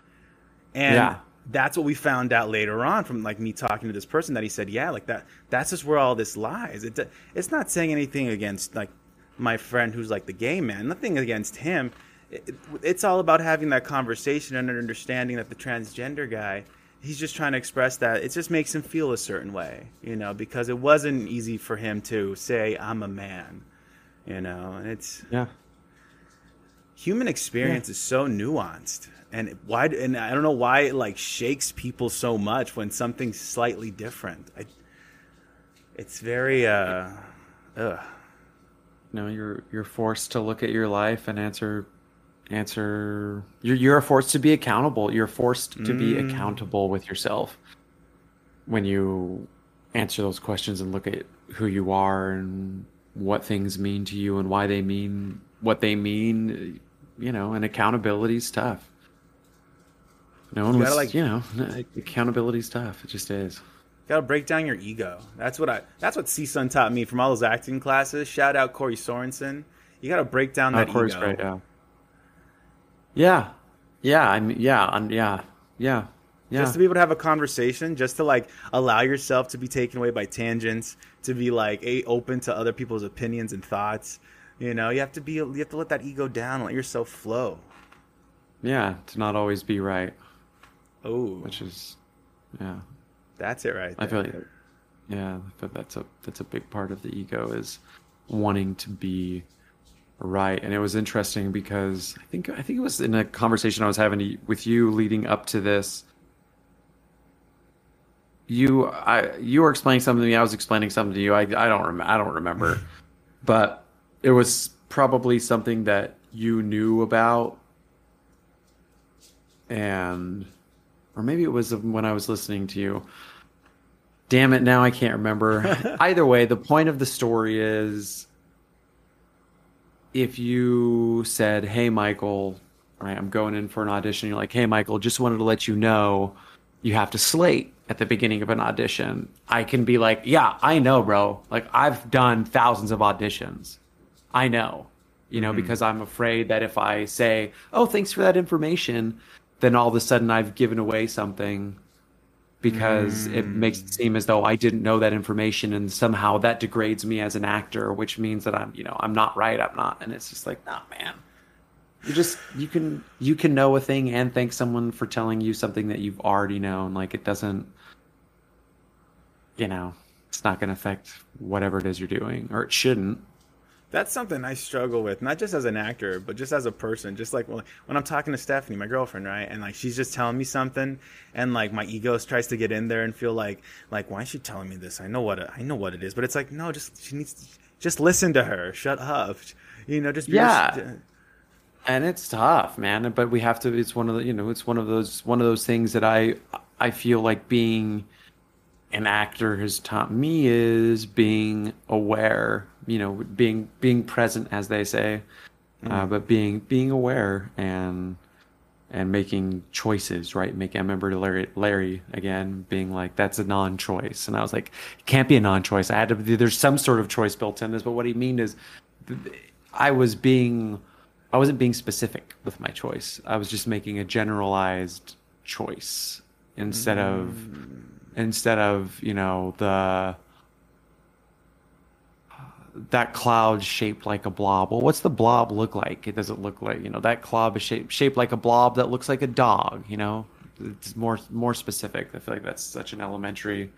And Yeah. that's what we found out later on from like me talking to this person that he said, yeah, like that. That's just where all this lies. It, it's not saying anything against like my friend who's like the gay man. Nothing against him. It, it- it's all about having that conversation and understanding that the transgender guy, he's just trying to express that. It just makes him feel a certain way, you know, because it wasn't easy for him to say, "I'm a man," you know. And it's Yeah. Human experience is so nuanced and why and i don't know why it like shakes people so much when something's slightly different I, it's very uh ugh. No, you're you're forced to look at your life and answer answer you're you're forced to be accountable. You're forced to be Mm. accountable with yourself when you answer those questions and look at who you are and what things mean to you and why they mean what they mean, you know, and accountability's tough. No one You was, like- you know, accountability's tough. It just is. gotta break down your ego that's what i that's what CSUN taught me from all those acting classes shout out corey sorensen you gotta break down that Of course, ego right? Yeah. Yeah, yeah. I mean, yeah, um, yeah, yeah, yeah. just to be able to have a conversation just to like allow yourself to be taken away by tangents to be like a open to other people's opinions and thoughts you know you have to be you have to let that ego down let yourself flow yeah, to not always be right, oh which is, yeah. that's it right there. I feel like, yeah, but that's a that's a big part of the ego is wanting to be right. And it was interesting because I think I think it was in a conversation I was having with you leading up to this. You I you were explaining something to me. I was explaining something to you. I I don't rem- I don't remember, but it was probably something that you knew about, and or maybe it was when I was listening to you. Damn it! Now I can't remember. Either way, the point of the story is if you said, "Hey, Michael, right, I'm going in for an audition," you're like, "Hey, Michael, just wanted to let you know you have to slate at the beginning of an audition." I can be like, "Yeah, I know, bro. Like I've done thousands of auditions. I know." You know, hmm. because I'm afraid that if I say, "Oh, thanks for that information," then all of a sudden I've given away something because it hmm. makes it seem as though I didn't know that information and somehow that degrades me as an actor, which means that I'm, you know, I'm not right. I'm not. And it's just like, nah, man. You just you can you can know a thing and thank someone for telling you something that you've already known. Like it doesn't you know, it's not gonna affect whatever it is you're doing. Or it shouldn't. That's something I struggle with, not just as an actor, but just as a person. Just like when when I'm talking to Stephanie, my girlfriend, right, and like she's just telling me something, and like my ego tries to get in there and feel like, like why is she telling me this? I know what it, I know what it is, but it's like no, just she needs, to, just listen to her. Shut up, you know, just be Yeah. Uh, and it's tough man but we have to it's one of the you know it's one of those one of those things that i i feel like being an actor has taught me is being aware you know being being present as they say uh, but being being aware and and making choices, right? Making, I remember Larry, Larry again being like, that's a non choice. And I was like, it can't be a non choice. I had to, there's some sort of choice built in this. But what he mean is, I was being, I wasn't being specific with my choice. I was just making a generalized choice instead of, mm. Instead of, you know, the, that cloud shaped like a blob. Well, what's the blob look like? It doesn't look like you know that cloud is shaped shaped like a blob that looks like a dog. You know, it's more more specific. I feel like that's such an elementary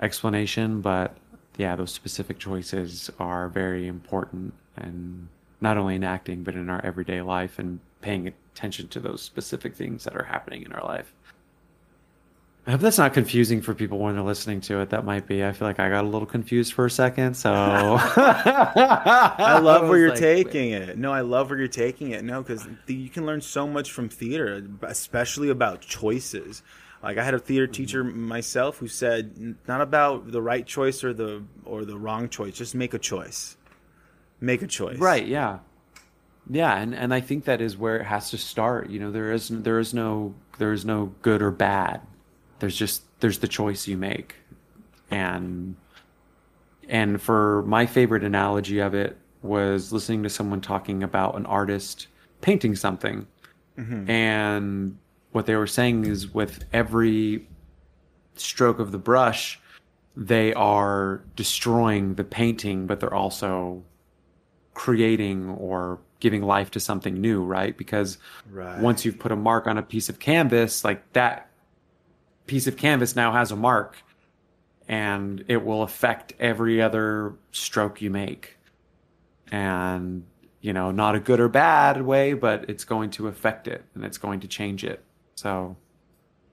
explanation, but yeah, those specific choices are very important, and not only in acting but in our everyday life and paying attention to those specific things that are happening in our life. I hope that's not confusing for people when they're listening to it. That might be. I feel like I got a little confused for a second. So I love where you're like, taking it. No, I love where you're taking it. No, because you can learn so much from theater, especially about choices. Like I had a theater mm-hmm. teacher myself who said, not about the right choice or the or the wrong choice. Just make a choice. Make a choice. Right. Yeah. Yeah, and, and I think that is where it has to start. You know, there is there is no there is no good or bad there's just there's the choice you make and and for my favorite analogy of it was listening to someone talking about an artist painting something mm-hmm. and what they were saying is with every stroke of the brush they are destroying the painting but they're also creating or giving life to something new right because right. once you've put a mark on a piece of canvas like that piece of canvas now has a mark and it will affect every other stroke you make. And, you know, not a good or bad way, but it's going to affect it and it's going to change it. So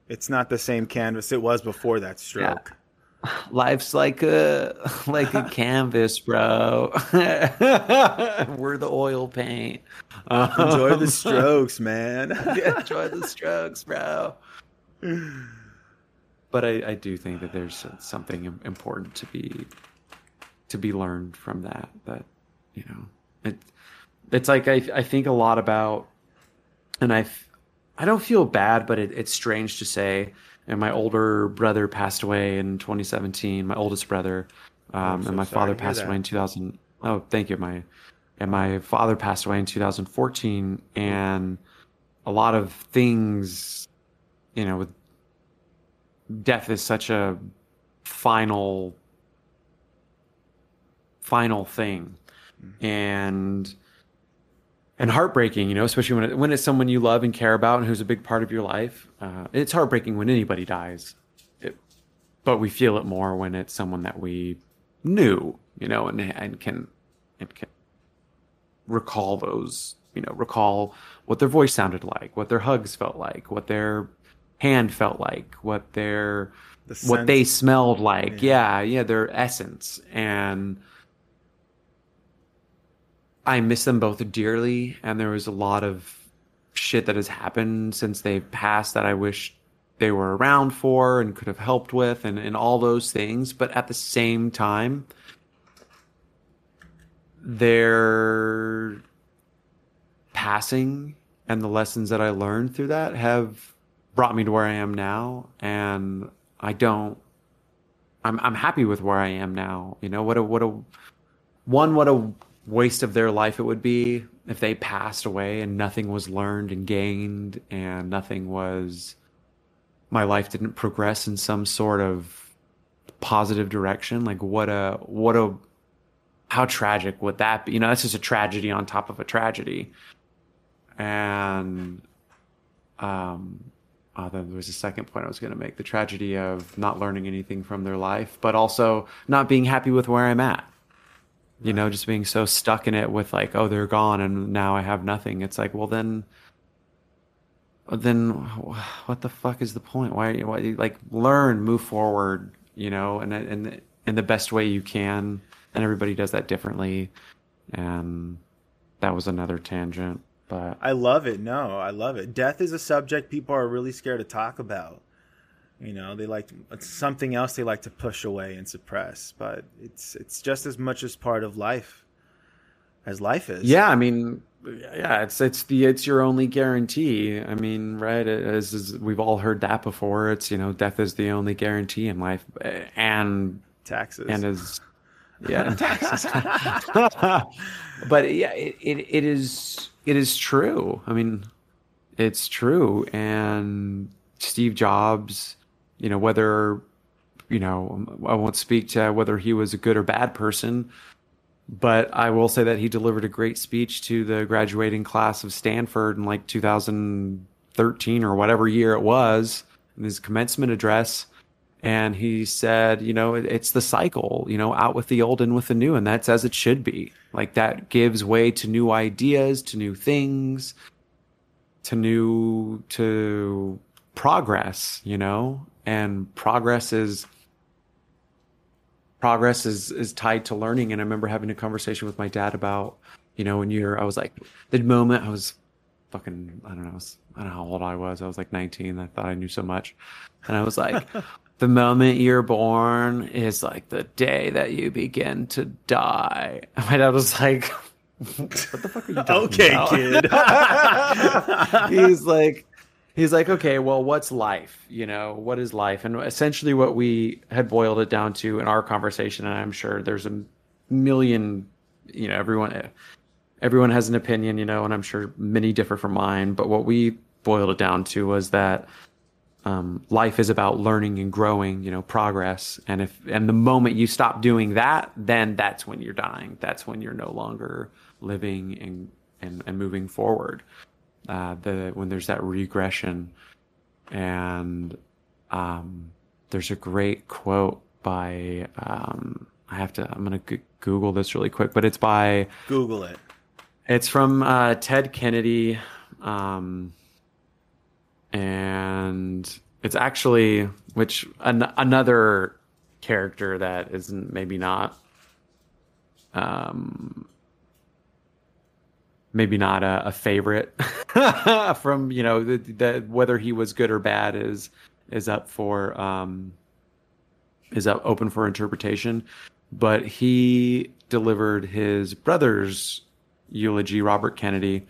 it's not the same canvas it was before that stroke. Yeah. Life's like a like a canvas, bro. We're the oil paint. Enjoy the strokes, man. Enjoy the strokes, bro but I, I do think that there's something important to be to be learned from that. That you know, it it's like I I think a lot about, and I I don't feel bad, but it, it's strange to say. And my older brother passed away in 2017. My oldest brother, um, so and my father passed away in 2000. Oh, thank you. My and my father passed away in 2014, and a lot of things, you know, with death is such a final final thing mm-hmm. and and heartbreaking you know especially when it, when it's someone you love and care about and who's a big part of your life uh, it's heartbreaking when anybody dies it, but we feel it more when it's someone that we knew you know and, and can and can recall those you know recall what their voice sounded like what their hugs felt like what their hand felt like, what their the what they smelled like. Yeah. yeah, yeah, their essence. And I miss them both dearly and there was a lot of shit that has happened since they've passed that I wish they were around for and could have helped with and, and all those things. But at the same time, their passing and the lessons that I learned through that have brought me to where I am now, and I don't. I'm I'm happy with where I am now. You know what a what a one what a waste of their life it would be if they passed away and nothing was learned and gained and nothing was my life didn't progress in some sort of positive direction like what a what a how tragic would that be you know that's just a tragedy on top of a tragedy and um uh, then there was a second point I was going to make the tragedy of not learning anything from their life, but also not being happy with where I'm at. You right. know, just being so stuck in it with like, oh, they're gone and now I have nothing. It's like, well, then, then what the fuck is the point? Why, why like learn, move forward, you know, and, and in the best way you can. And everybody does that differently. And that was another tangent. But I love it. No, I love it. Death is a subject people are really scared to talk about. You know, they like it's something else they like to push away and suppress, but it's it's just as much as part of life. as life is. Yeah, I mean, yeah, it's it's the it's your only guarantee. I mean, right? As, as we've all heard that before. It's you know, death is the only guarantee in life, eh, and taxes and as yeah, taxes. but yeah, it, it it is it is true. I mean, it's true, and Steve Jobs, you know, whether you know, I won't speak to whether he was a good or bad person but I will say that he delivered a great speech to the graduating class of Stanford in like 2013 or whatever year it was in his commencement address. And he said, you know, it's the cycle, you know, out with the old and with the new. And that's as it should be. Like that gives way to new ideas, to new things, to new, to progress, you know? And progress is progress is is tied to learning. And i remember having a conversation with my dad about you know when you're i was like the moment i was fucking i don't know I, was, I don't know how old i was. I was like 19 i thought i knew so much. And i was like the moment you're born is like the day that you begin to die my dad was like what the fuck are you talking okay about? kid he's like he's like, okay, well, what's life? You know, what is life? And essentially, what we had boiled it down to in our conversation, and I'm sure there's a million, you know, everyone, everyone has an opinion, you know, and I'm sure many differ from mine. But what we boiled it down to was that um, life is about learning and growing, you know, progress. And if and the moment you stop doing that, then that's when you're dying. That's when you're no longer living and and, and moving forward uh, the when there's that regression, and um, there's a great quote by um, I have to I'm gonna g- Google this really quick, but it's by Google it. It's from uh, Ted Kennedy, um, and it's actually which an- another character that isn't maybe not um maybe not a, a favorite from you know the, the, whether he was good or bad is is up for um, is up open for interpretation. But he delivered his brother's eulogy, Robert Kennedy,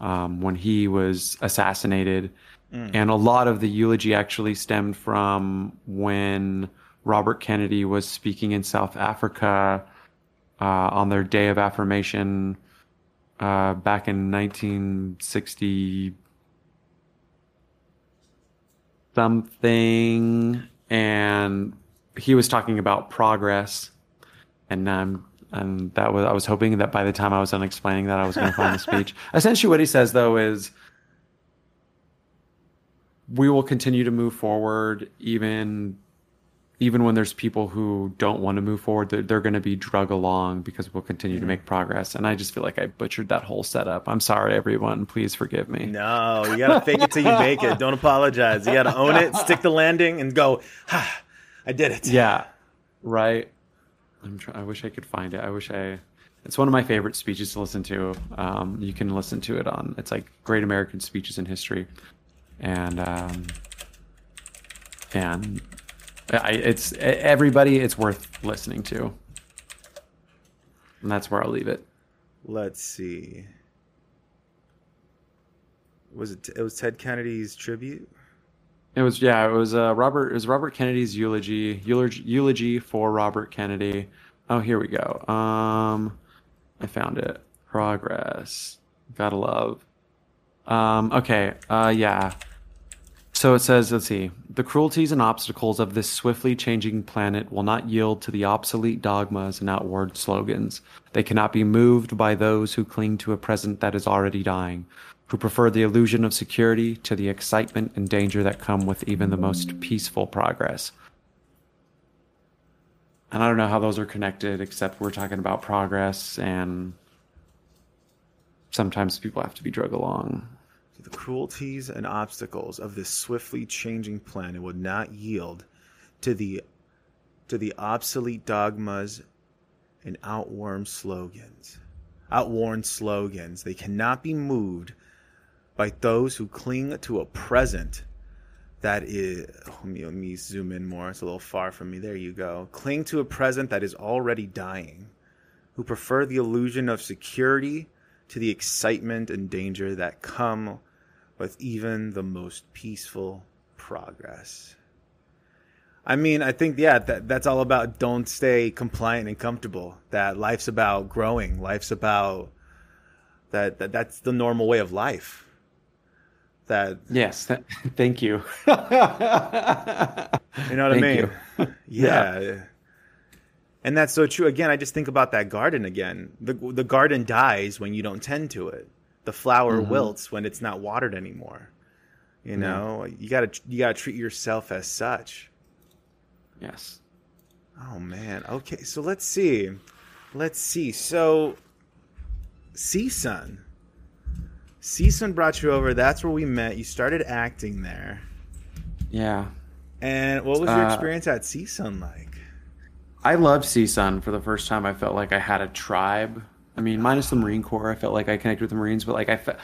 um, when he was assassinated, mm. and a lot of the eulogy actually stemmed from when Robert Kennedy was speaking in South Africa uh, on their day of affirmation uh, back in 1960 something, and he was talking about progress, and um, and that was I was hoping that by the time I was done explaining that I was going to find the speech. Essentially, what he says though is we will continue to move forward even even when there's people who don't want to move forward, they're, they're going to be drug along because we'll continue mm-hmm. to make progress. And I just feel like I butchered that whole setup. I'm sorry, everyone. Please forgive me. No, you got to fake it till you make it. Don't apologize. You got to own it, stick the landing, and go, ha, I did it. Yeah, right. I'm try- I wish I could find it. I wish I. It's one of my favorite speeches to listen to. Um, you can listen to it on. It's like Great American Speeches in History, and um, and I, it's everybody. It's worth listening to, and that's where I'll leave it. Let's see. Was it? It was Ted Kennedy's tribute. It was yeah. It was uh, Robert. It was Robert Kennedy's eulogy. Eulogy, eulogy for Robert Kennedy. Oh, here we go. Um, I found it. Progress. Gotta love. Um, okay. Uh, yeah. So it says, let's see, the cruelties and obstacles of this swiftly changing planet will not yield to the obsolete dogmas and outward slogans. They cannot be moved by those who cling to a present that is already dying, who prefer the illusion of security to the excitement and danger that come with even the most peaceful progress. And I don't know how those are connected, except we're talking about progress, and sometimes people have to be drug along. The cruelties and obstacles of this swiftly changing planet would not yield to the to the obsolete dogmas and outworn slogans. Outworn slogans. They cannot be moved by those who cling to a present that is let oh, me, let me zoom in more it's a little far from me there you go cling to a present that is already dying who prefer the illusion of security to the excitement and danger that come with even the most peaceful progress. I mean, I think yeah, that that's all about don't stay compliant and comfortable. That life's about growing. Life's about that, that that's the normal way of life. That yes, th- thank you. you know what Thank I mean? you. yeah. And that's so true. Again, I just think about that garden again. The the garden dies when you don't tend to it. The flower Mhm. wilts when it's not watered anymore. You know, you got to you got to treat yourself as such. Yes. Oh man. Okay, so let's see. Let's see. So CSUN. CSUN brought you over. That's where we met. You started acting there. Yeah. And what was your Uh, experience at CSUN like? I loved CSUN for the first time. I felt like I had a tribe. I mean, minus the Marine Corps, I felt like I connected with the Marines, but like I fe-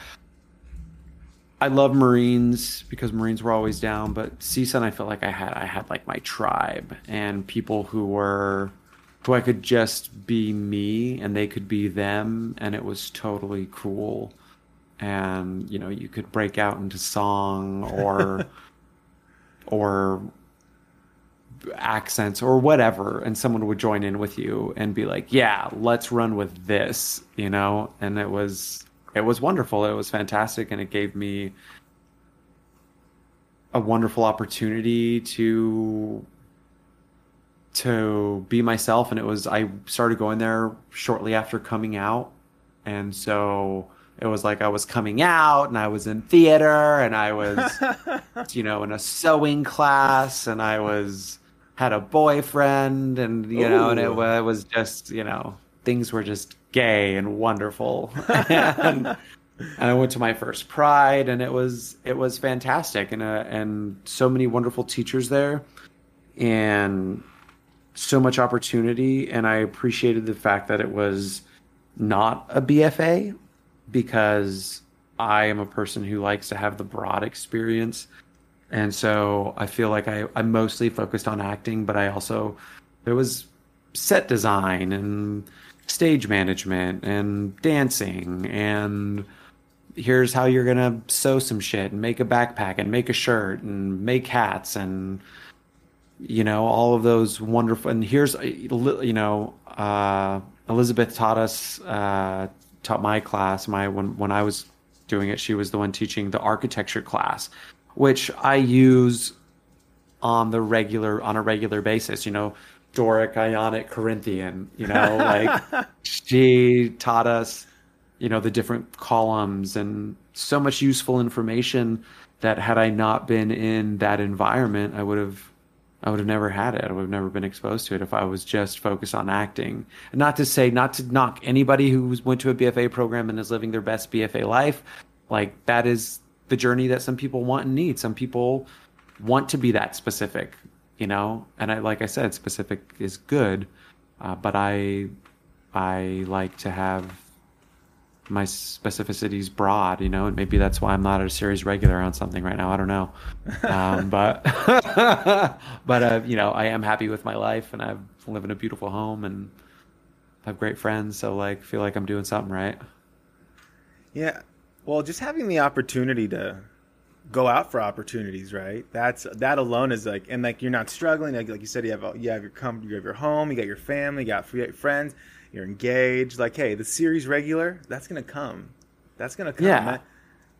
I love Marines because Marines were always down, but CSUN I felt like I had I had like my tribe and people who were who I could just be me and they could be them and it was totally cool. And you know, you could break out into song or or accents or whatever and someone would join in with you and be like yeah let's run with this you know? And it was it was wonderful. It was fantastic and it gave me a wonderful opportunity to to be myself. And it was i started going there shortly after coming out. And so it was like i was coming out and i was in theater and i was you know in a sewing class and i was had a boyfriend and you know and it, it was just you know things were just gay and wonderful. And, and i went to my first pride and it was it was fantastic. And uh, and so many wonderful teachers there and so much opportunity. And i appreciated the fact that it was not a bfa because i am a person who likes to have the broad experience and so I feel like I, I mostly focused on acting, but I also there was set design and stage management and dancing and here's how you're gonna sew some shit and make a backpack and make a shirt and make hats and you know all of those wonderful and here's you know uh, Elizabeth taught us uh, taught my class my when when I was doing it she was the one teaching the architecture class which I use on the regular on a regular basis. You know, Doric, Ionic, Corinthian. You know, like she taught us, you know, the different columns and so much useful information that had I not been in that environment, I would have. I would have never had it. I would have never been exposed to it if I was just focused on acting. And not to say, not to knock anybody who went to a BFA program and is living their best BFA life. Like that is the journey that some people want and need. Some people want to be that specific, you know. And I, like I said, specific is good, uh, but I, I like to have my specificities broad, you know. And maybe that's why I'm not a series regular on something right now. I don't know, um, but, but uh, you know, I am happy with my life, and I live in a beautiful home, and have great friends. So like, feel like I'm doing something right. Yeah. Well, just having the opportunity to go out for opportunities, right? That's that alone is like, and like you're not struggling. Like, like you said, you have a- you have your come, you have your home, you got your family, you got free friends, you're engaged. Like, hey, the series regular, that's gonna come. That's gonna come. Yeah. That-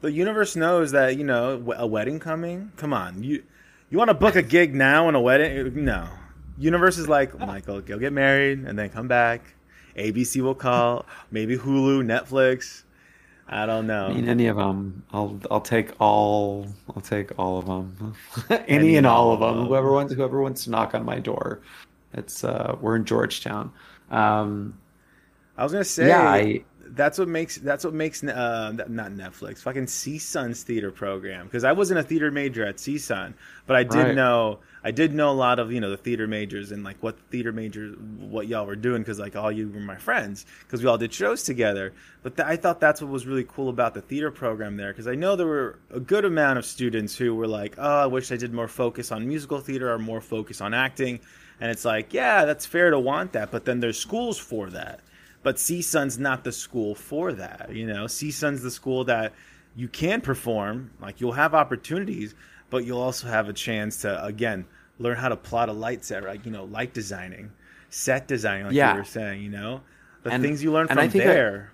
the universe knows that you know a wedding coming. Come on, you you want to book a gig now and a wedding? No. Universe is like Michael, go get married and then come back. ABC will call, maybe Hulu, Netflix. I don't know. I mean, any of them. I'll I'll take all. I'll take all of them. any, Any and all all of them. of Whoever wants whoever wants to knock on my door. It's uh we're in Georgetown. Um I was gonna say Yeah, I- that's what makes that's what makes uh, not Netflix fucking CSUN's theater program because I wasn't a theater major at CSUN, but I did Right. know I did know a lot of you know the theater majors and like what theater majors what y'all were doing because like all you were my friends because we all did shows together. But th- I thought that's what was really cool about the theater program there because I know there were a good amount of students who were like, oh, I wish I did more focus on musical theater or more focus on acting, and it's like, yeah, that's fair to want that, but then there's schools for that. but CSUN's not the school for that. You know, CSUN's the school that you can perform, like you'll have opportunities, but you'll also have a chance to again learn how to plot a light set, right? You know, light designing, set designing, like Yeah. you were saying. You know, the And- things you learn from I think I- there.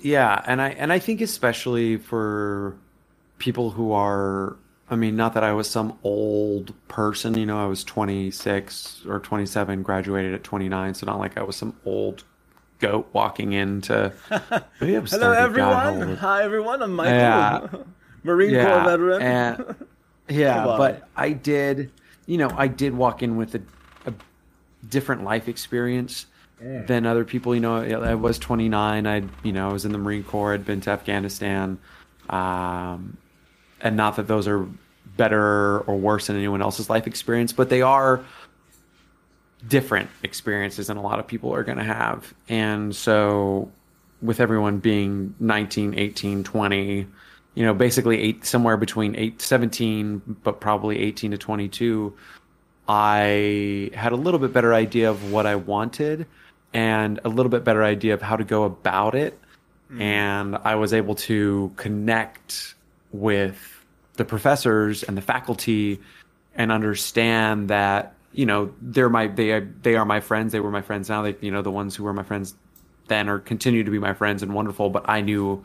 Yeah, and I and I think especially for people who are I mean, not that I was some old person, you know, I was 26 or 27, graduated at 29, so not like I was some old goat walking into Maybe I'm Hello, everyone. Hi, everyone. I'm Michael, Yeah. Marine Corps veteran. And, yeah, but I did, you know, I did walk in with a, a different life experience than other people. You know, I was 29. I, you know, I was in the Marine Corps. I'd been to Afghanistan, um, and not that those are better or worse than anyone else's life experience, but they are different experiences than a lot of people are going to have. And so with everyone being 19, 18, 20, you know, basically eight, somewhere between eight, 17, but probably 18 to 22, I had a little bit better idea of what I wanted and a little bit better idea of how to go about it. Mm-hmm. And I was able to connect with the professors and the faculty and understand that you know they're my they they are my friends. They were my friends now. They you know the ones who were my friends then or continue to be my friends and wonderful but I knew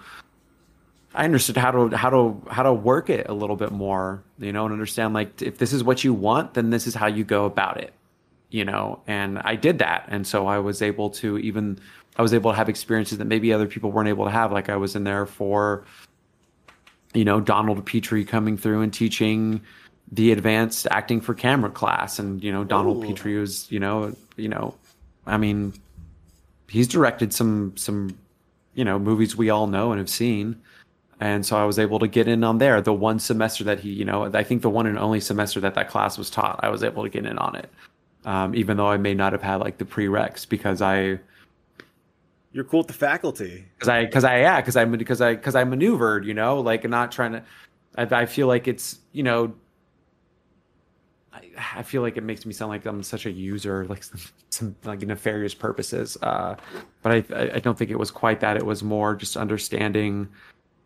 I understood how to how to how to work it a little bit more you know and understand like if this is what you want then this is how you go about it you know and I did that. And so I was able to even I was able to have experiences that maybe other people weren't able to have. Like I was in there for you know Donald Petrie coming through and teaching the advanced acting for camera class. And you know Donald Ooh. Petrie was you know you know I mean he's directed some some you know movies we all know and have seen and so I was able to get in on there. The one semester that he you know I think the one and only semester that that class was taught I was able to get in on it. Um, even though I may not have had like the prereqs because I You're cool with the faculty. because I because I yeah because I because I because I maneuvered you know like not trying to I, I feel like it's you know I, I feel like it makes me sound like I'm such a user like some, some like nefarious purposes. Uh but I I- I don't think it was quite that. It was more just understanding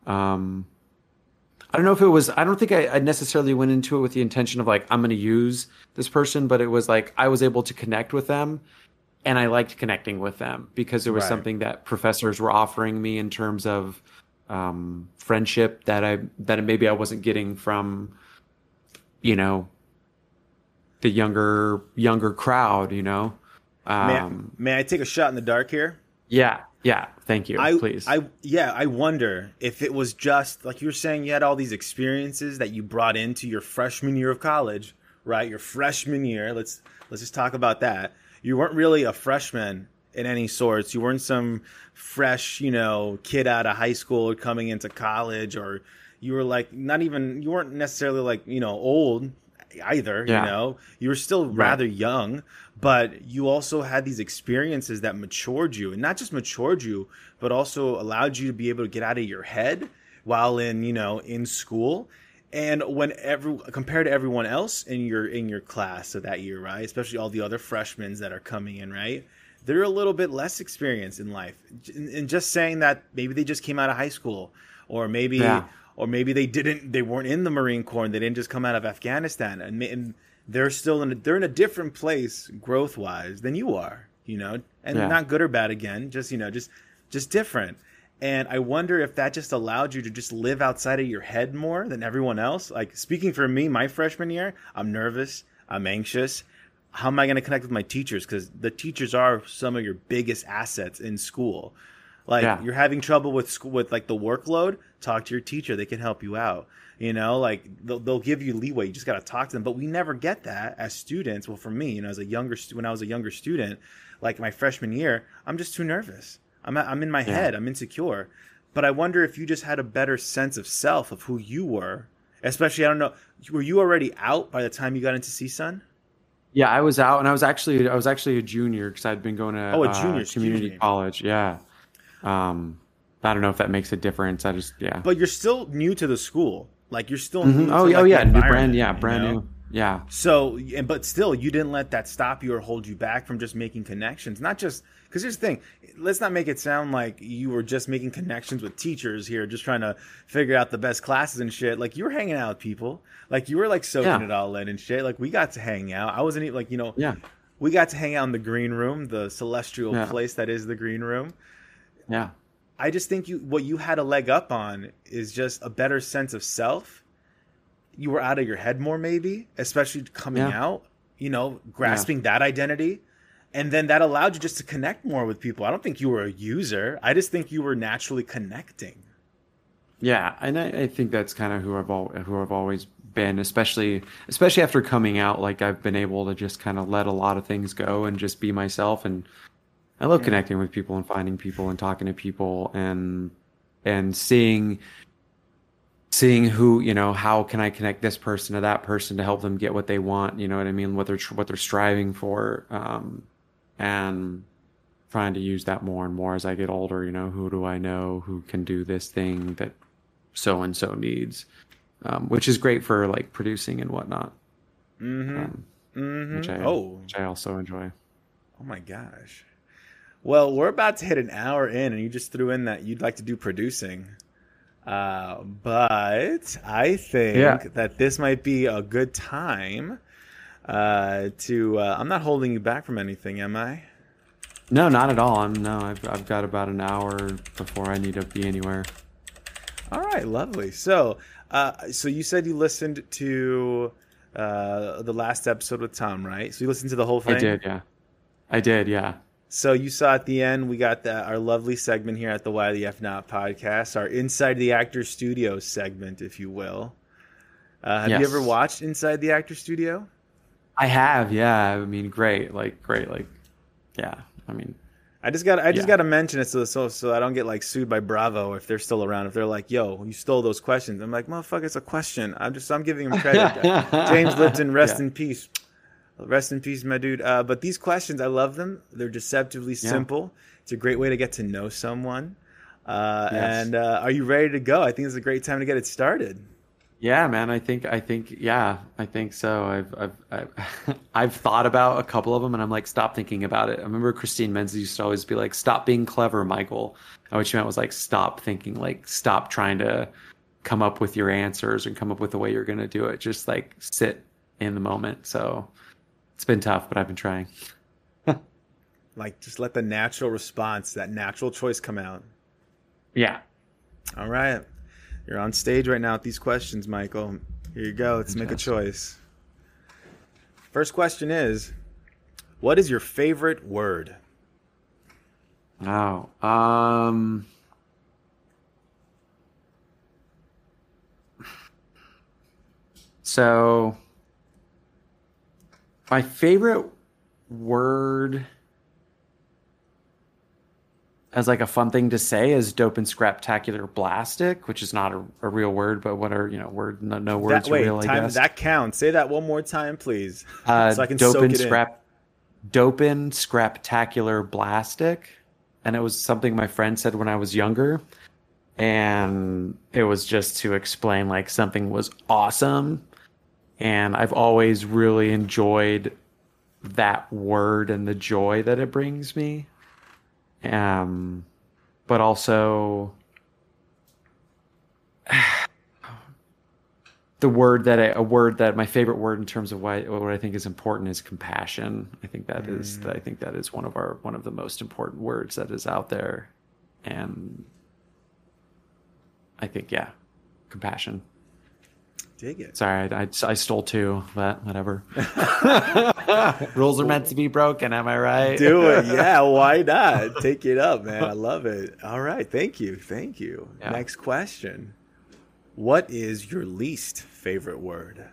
um I don't know if it was I don't think I, I necessarily went into it with the intention of like I'm going to use this person but it was like I was able to connect with them and I liked connecting with them because there was Right. something that professors were offering me in terms of um, friendship that I that maybe I wasn't getting from, you know, the younger younger crowd. You know, May, I- um, may I take a shot in the dark here? yeah, yeah. Thank you, I, please. I, yeah, I wonder if it was just like you were saying, you had all these experiences that you brought into your freshman year of college, right? Your freshman year. Let's let's just talk about that. You weren't really a freshman in any sorts. You weren't some fresh, you know, kid out of high school or coming into college, or you were like not even. You weren't necessarily like you know old either. Yeah. You know, you were still rather young, but you also had these experiences that matured you, and not just matured you, but also allowed you to be able to get out of your head while in you know in school. And when every compared to everyone else in your in your class of that year, right? Especially all the other freshmen that are coming in, right? They're a little bit less experienced in life, and and just saying that maybe they just came out of high school, or maybe Yeah. Or maybe they didn't they weren't in the marine corps and they didn't just come out of afghanistan. And, and they're still in a, they're in a different place growth wise than you are you know? And Yeah. not good or bad again just you know just just different. And i wonder if that just allowed you to just live outside of your head more than everyone else? Like speaking for me my freshman year i'm nervous i'm anxious. How am i going to connect with my teachers? Because the teachers are some of your biggest assets in school. Like Yeah. you're having trouble with school with like the workload talk to your teacher they can help you out you know like they'll, they'll give you leeway you just got to talk to them. But we never get that as students. Well for me you know as a younger when i was a younger student like my freshman year i'm just too nervous. I'm, I'm in my head i'm insecure. But i wonder if you just had a better sense of self of who you were especially i don't know were you already out by the time you got into csun? Yeah, I was out, and I was actually I was actually a junior because I'd been going to Oh, a uh, junior, excuse community college. Yeah. Um, I don't know if that makes a difference. I just yeah. but you're still new to the school like you're still Mhm. new Oh, to, oh like, yeah, new brand, yeah, you brand know? new. Yeah. So, and but still, you didn't let that stop you or hold you back from just making connections. Not just because here's the thing. Let's not make it sound like you were just making connections with teachers here, just trying to figure out the best classes and shit. Like you were hanging out with people. Like you were like soaking Yeah. it all in and shit. Like we got to hang out. I wasn't even like you know. Yeah. We got to hang out in the green room, the celestial Yeah. place that is the green room. Yeah. I just think you what you had a leg up on is just a better sense of self. You were out of your head more, maybe, especially coming Yeah. out. You know, grasping that identity, and then that allowed you just to connect more with people. I don't think you were a user. I just think you were naturally connecting. Yeah, and I, I think that's kind of who I've al- who I've always been, especially especially after coming out. Like I've been able to just kind of let a lot of things go and just be myself. And I love connecting with people and finding people and talking to people and and seeing seeing who you know how can I connect this person to that person to help them get what they want. You know what I mean? What they're what they're striving for. Um, and trying to use that more and more as I get older. You know, who do I know who can do this thing that so and so needs, um, which is great for like producing and whatnot, Mm-hmm. um, mm-hmm. which I oh, which I also enjoy. oh my gosh. Well, we're about to hit an hour in, and you just threw in that you'd like to do producing. Uh, but I think Yeah. that this might be a good time uh, to. Uh, I'm not holding you back from anything, am I? No, not at all. I'm no. I've I've got about an hour before I need to be anywhere. All right, lovely. So, uh, so you said you listened to uh, the last episode with Tom, right? So you listened to the whole thing. I did, yeah. I did, yeah. So you saw at the end, we got the, our lovely segment here at the Why the F Not podcast, our Inside the Actor Studio segment, if you will. Uh, have you ever watched Inside the Actor Studio? I have, yeah. I mean, great, like great, like yeah. I mean, I just got I just Yeah. got to mention it so so so I don't get like sued by Bravo if they're still around. If they're like, "Yo, you stole those questions," I'm like, "Motherfucker, it's a question." I'm just I'm giving him credit. James Lipton, rest Yeah. in peace. Rest in peace, my dude. Uh, but these questions, I love them. They're deceptively Yeah. simple. It's a great way to get to know someone. Uh, Yes. And uh, are you ready to go? I think it's a great time to get it started. Yeah, man. I think I think yeah, I think so. I've I've I've, I've thought about a couple of them, and I'm like, stop thinking about it. I remember Christine Menzies used to always be like, "Stop being clever, Michael." And what she meant was like, stop thinking, like, stop trying to come up with your answers and come up with the way you're going to do it. Just like sit in the moment. So it's been tough, but I've been trying. Like, just let the natural response, that natural choice come out. Yeah. All right. You're on stage right now with these questions, Michael. Here you go. Let's make a choice. First question is What is your favorite word? Oh. Um. So, my favorite word as like a fun thing to say is dope and scraptacular blastic, which is not a, a real word, but what are you know word no, no words that, wait, real. Time, that counts. Say that one more time, please. uh, so I can dope soak and it in. scrap, dopin scraptacular blastic, and it was something my friend said when I was younger, and it was just to explain like something was awesome, and I've always really enjoyed that word and the joy that it brings me, um, but also the word that I, a word that my favorite word in terms of why what I think is important is compassion. I think that is I think that is one of our one of the most important words that is out there, and I think yeah, compassion. Dig it. Sorry, I, I, I stole two, but whatever. Rules are meant to be broken. Am I right? Do it. Yeah, why not? Take it up, man. I love it. All right. Thank you. Thank you. Yeah. Next question What is your least favorite word?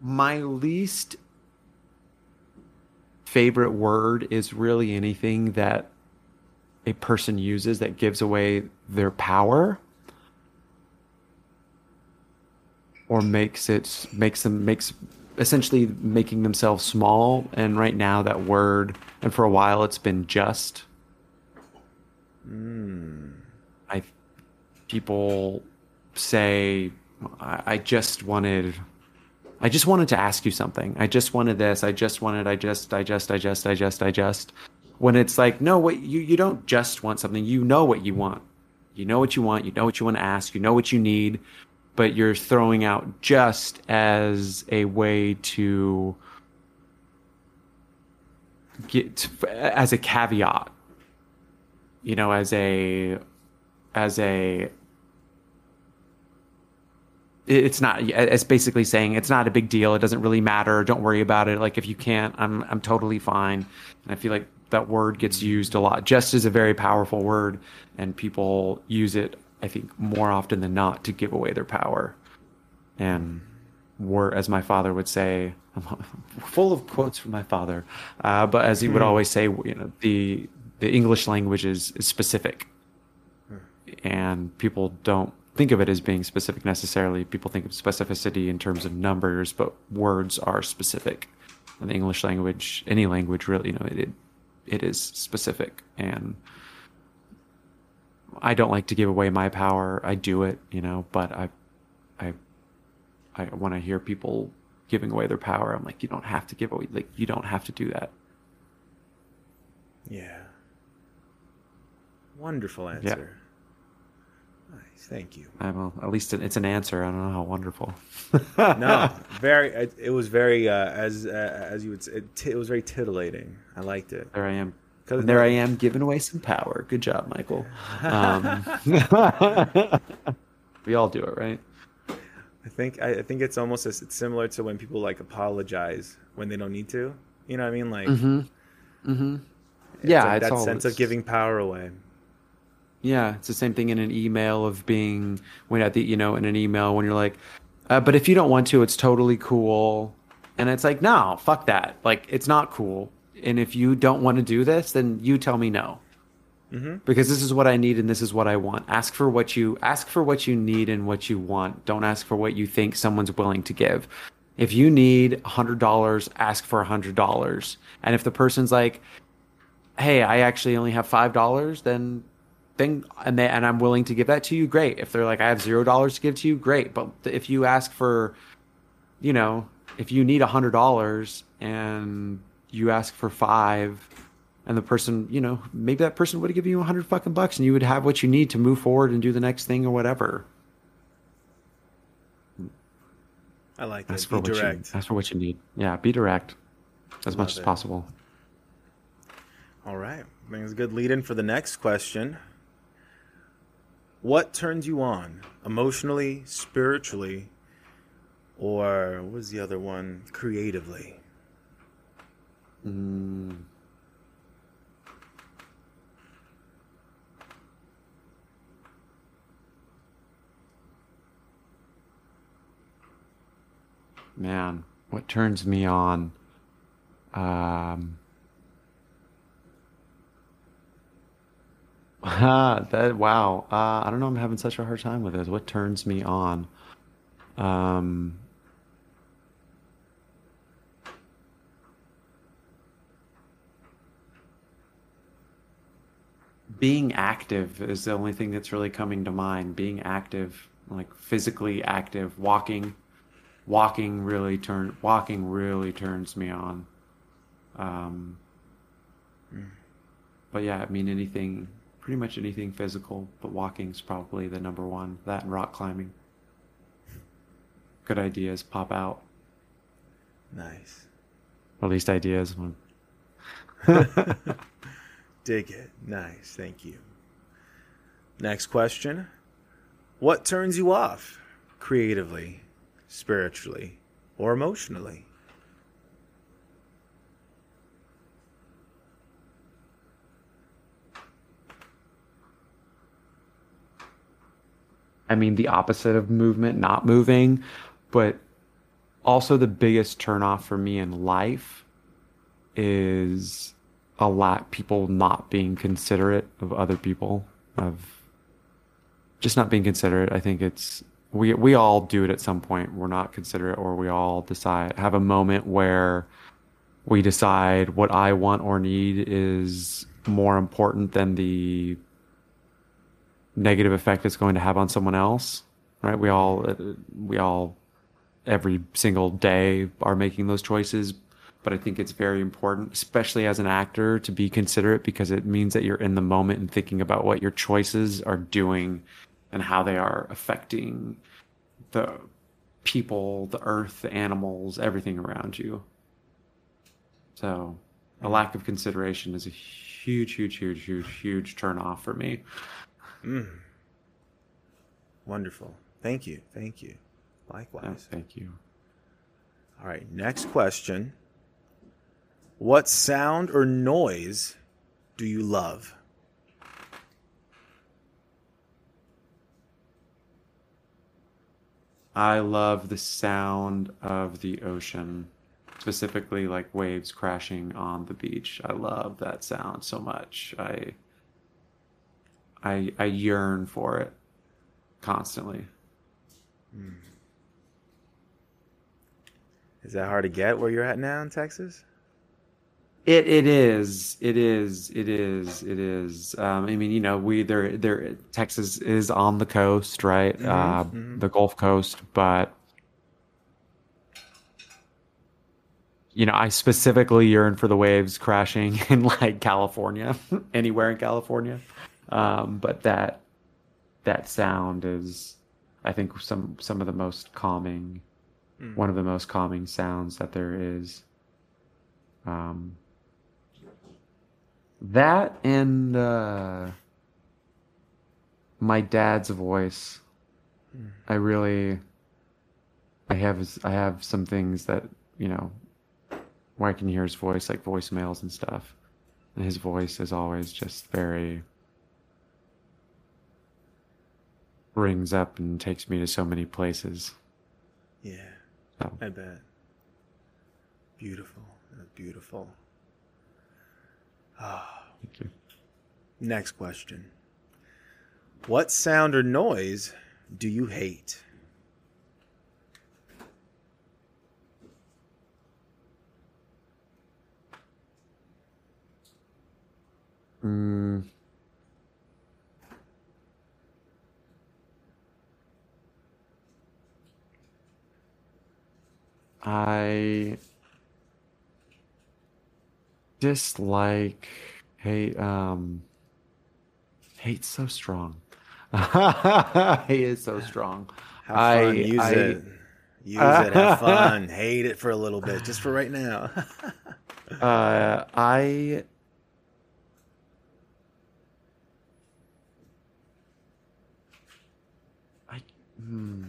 My least favorite word is really anything that a person uses that gives away their power or makes it makes them makes essentially making themselves small and right now that word and for a while it's been just hmm. I people say, I, I just wanted, I just wanted to ask you something. I just wanted this. I just wanted, I just, I just, I just, I just, I just. When it's like, no, what you, you don't just want something. You know what you want. You know what you want. You know what you want to ask. You know what you need, but you're throwing out just as a way to get as a caveat you know as a as a it's not it's basically saying it's not a big deal it doesn't really matter don't worry about it like if you can't i'm i'm totally fine and i feel like that word gets used a lot. Just as a very powerful word and people use it i think more often than not to give away their power. And were as my father would say I'm full of quotes from my father uh, but as he would always say you know the the english language is, is specific. And people don't think of it as being specific necessarily. People think of specificity in terms of numbers but words are specific. In the english language any language really you know it, it is specific and i don't like to give away my power i do it you know but i i i when i hear people giving away their power i'm like you don't have to give away like you don't have to do that Yeah. Wonderful answer. Thank you. I, at least it's an answer i don't know how wonderful No, very. It, it was very, uh, as uh, as you would say, it, t- it was very titillating. I liked it. there i am there i am giving away some power good job michael um, we all do it right I think I, I think it's almost as, it's similar to when people like apologize when they don't need to. You know what I mean? Like, mm-hmm mm-hmm it's yeah like it's that sense of giving power away. Yeah, it's the same thing in an email of being when at the you know in an email when you're like, uh, but if you don't want to, it's totally cool, and it's like no, fuck that, like it's not cool, and if you don't want to do this, then you tell me no, Mm-hmm. because this is what I need and this is what I want. Ask for what you ask for what you need and what you want. Don't ask for what you think someone's willing to give. If you need hundred dollars, ask for hundred dollars, and if the person's like, hey, I actually only have five dollars, then then and they, and I'm willing to give that to you, great. If they're like, I have zero dollars to give to you, great. But if you ask for, you know, if you need a hundred dollars and you ask for five, and the person, you know, maybe that person would give you a hundred fucking bucks, and you would have what you need to move forward and do the next thing or whatever. I like for Be what direct. you ask for what you need. Yeah, be direct as much Love as it. possible. All right. I think it's a good lead in for the next question. What turns you on emotionally, spiritually, or what was the other one? Creatively. Mm. Man, what turns me on? Um, that wow. Uh, I don't know. I'm having such a hard time with this. What turns me on? Um, being active is the only thing that's really coming to mind. Being active, like physically active, walking, walking really turn walking really turns me on. Um, but yeah, I mean anything, pretty much anything physical. But walking's probably the number one. That and rock climbing. Good ideas pop out. Nice. Or at least ideas. Dig it. Nice. Thank you. Next question. What turns you off creatively, spiritually, or emotionally? I mean, the opposite of movement, not moving, but also the biggest turnoff for me in life is a lot people not being considerate of other people, of just not being considerate. I think it's we we all do it at some point. We're not considerate, or we all decide have a moment where we decide what I want or need is more important than the negative effect it's going to have on someone else right? We all, uh, we all, every single day are making those choices. But I think it's very important, especially as an actor, to be considerate because it means that you're in the moment and thinking about what your choices are doing and how they are affecting the people, the earth, the animals, everything around you. So, a lack of consideration is a huge, huge, huge, huge, huge turn off for me. Mm. Wonderful. Thank you. Thank you. Likewise. Oh, thank you. All right. Next question. What sound or noise do you love? I love the sound of the ocean, specifically like waves crashing on the beach. I love that sound so much. I I I yearn for it constantly. Is that hard to get where you're at now in Texas? It it is it is it is it is. Um, I mean, you know, we there there Texas is on the coast, right? uh, The Gulf Coast, but you know, I specifically yearn for the waves crashing in like California, anywhere in California. Um, but that that sound is, I think, some some of the most calming, one of the most calming sounds that there is. Um, that and uh, my dad's voice. I really, I have I have some things that you know, where I can hear his voice, like voicemails and stuff. And his voice is always just very rings up and takes me to so many places. Yeah, So, I bet. Beautiful. Beautiful. Ah. thank you. Next question. What sound or noise do you hate? Mm. I dislike hate um hate so strong. hate is so strong. Have I- fun. use I- it. Use it. Have fun. hate it for a little bit, just for right now. Uh, I I hmm.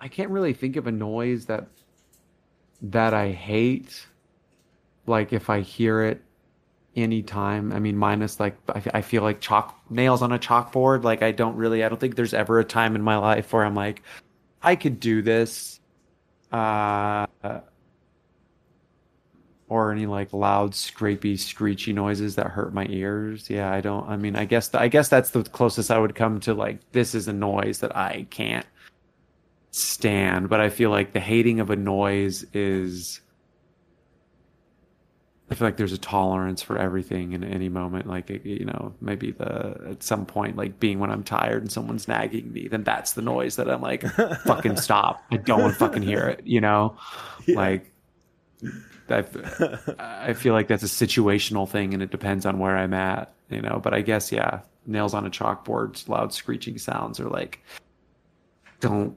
I can't really think of a noise that that I hate. Like if I hear it anytime. I mean, minus like I, I feel like chalk nails on a chalkboard. Like I don't really. I don't think there's ever a time in my life where I'm like, I could do this. Uh, or any like loud, scrapey, screechy noises that hurt my ears. Yeah, I don't. I mean, I guess I guess that's the closest I would come to like this is a noise that I can't stand. But I feel like the hating of a noise is. I feel like there's a tolerance for everything in any moment. Like you know, maybe the at some point, like being when I'm tired and someone's nagging me, then that's the noise that I'm like, fucking stop. I don't want to fucking hear it. You know, like I, I feel like that's a situational thing, and it depends on where I'm at. You know, but I guess yeah, nails on a chalkboard, loud screeching sounds are like, don't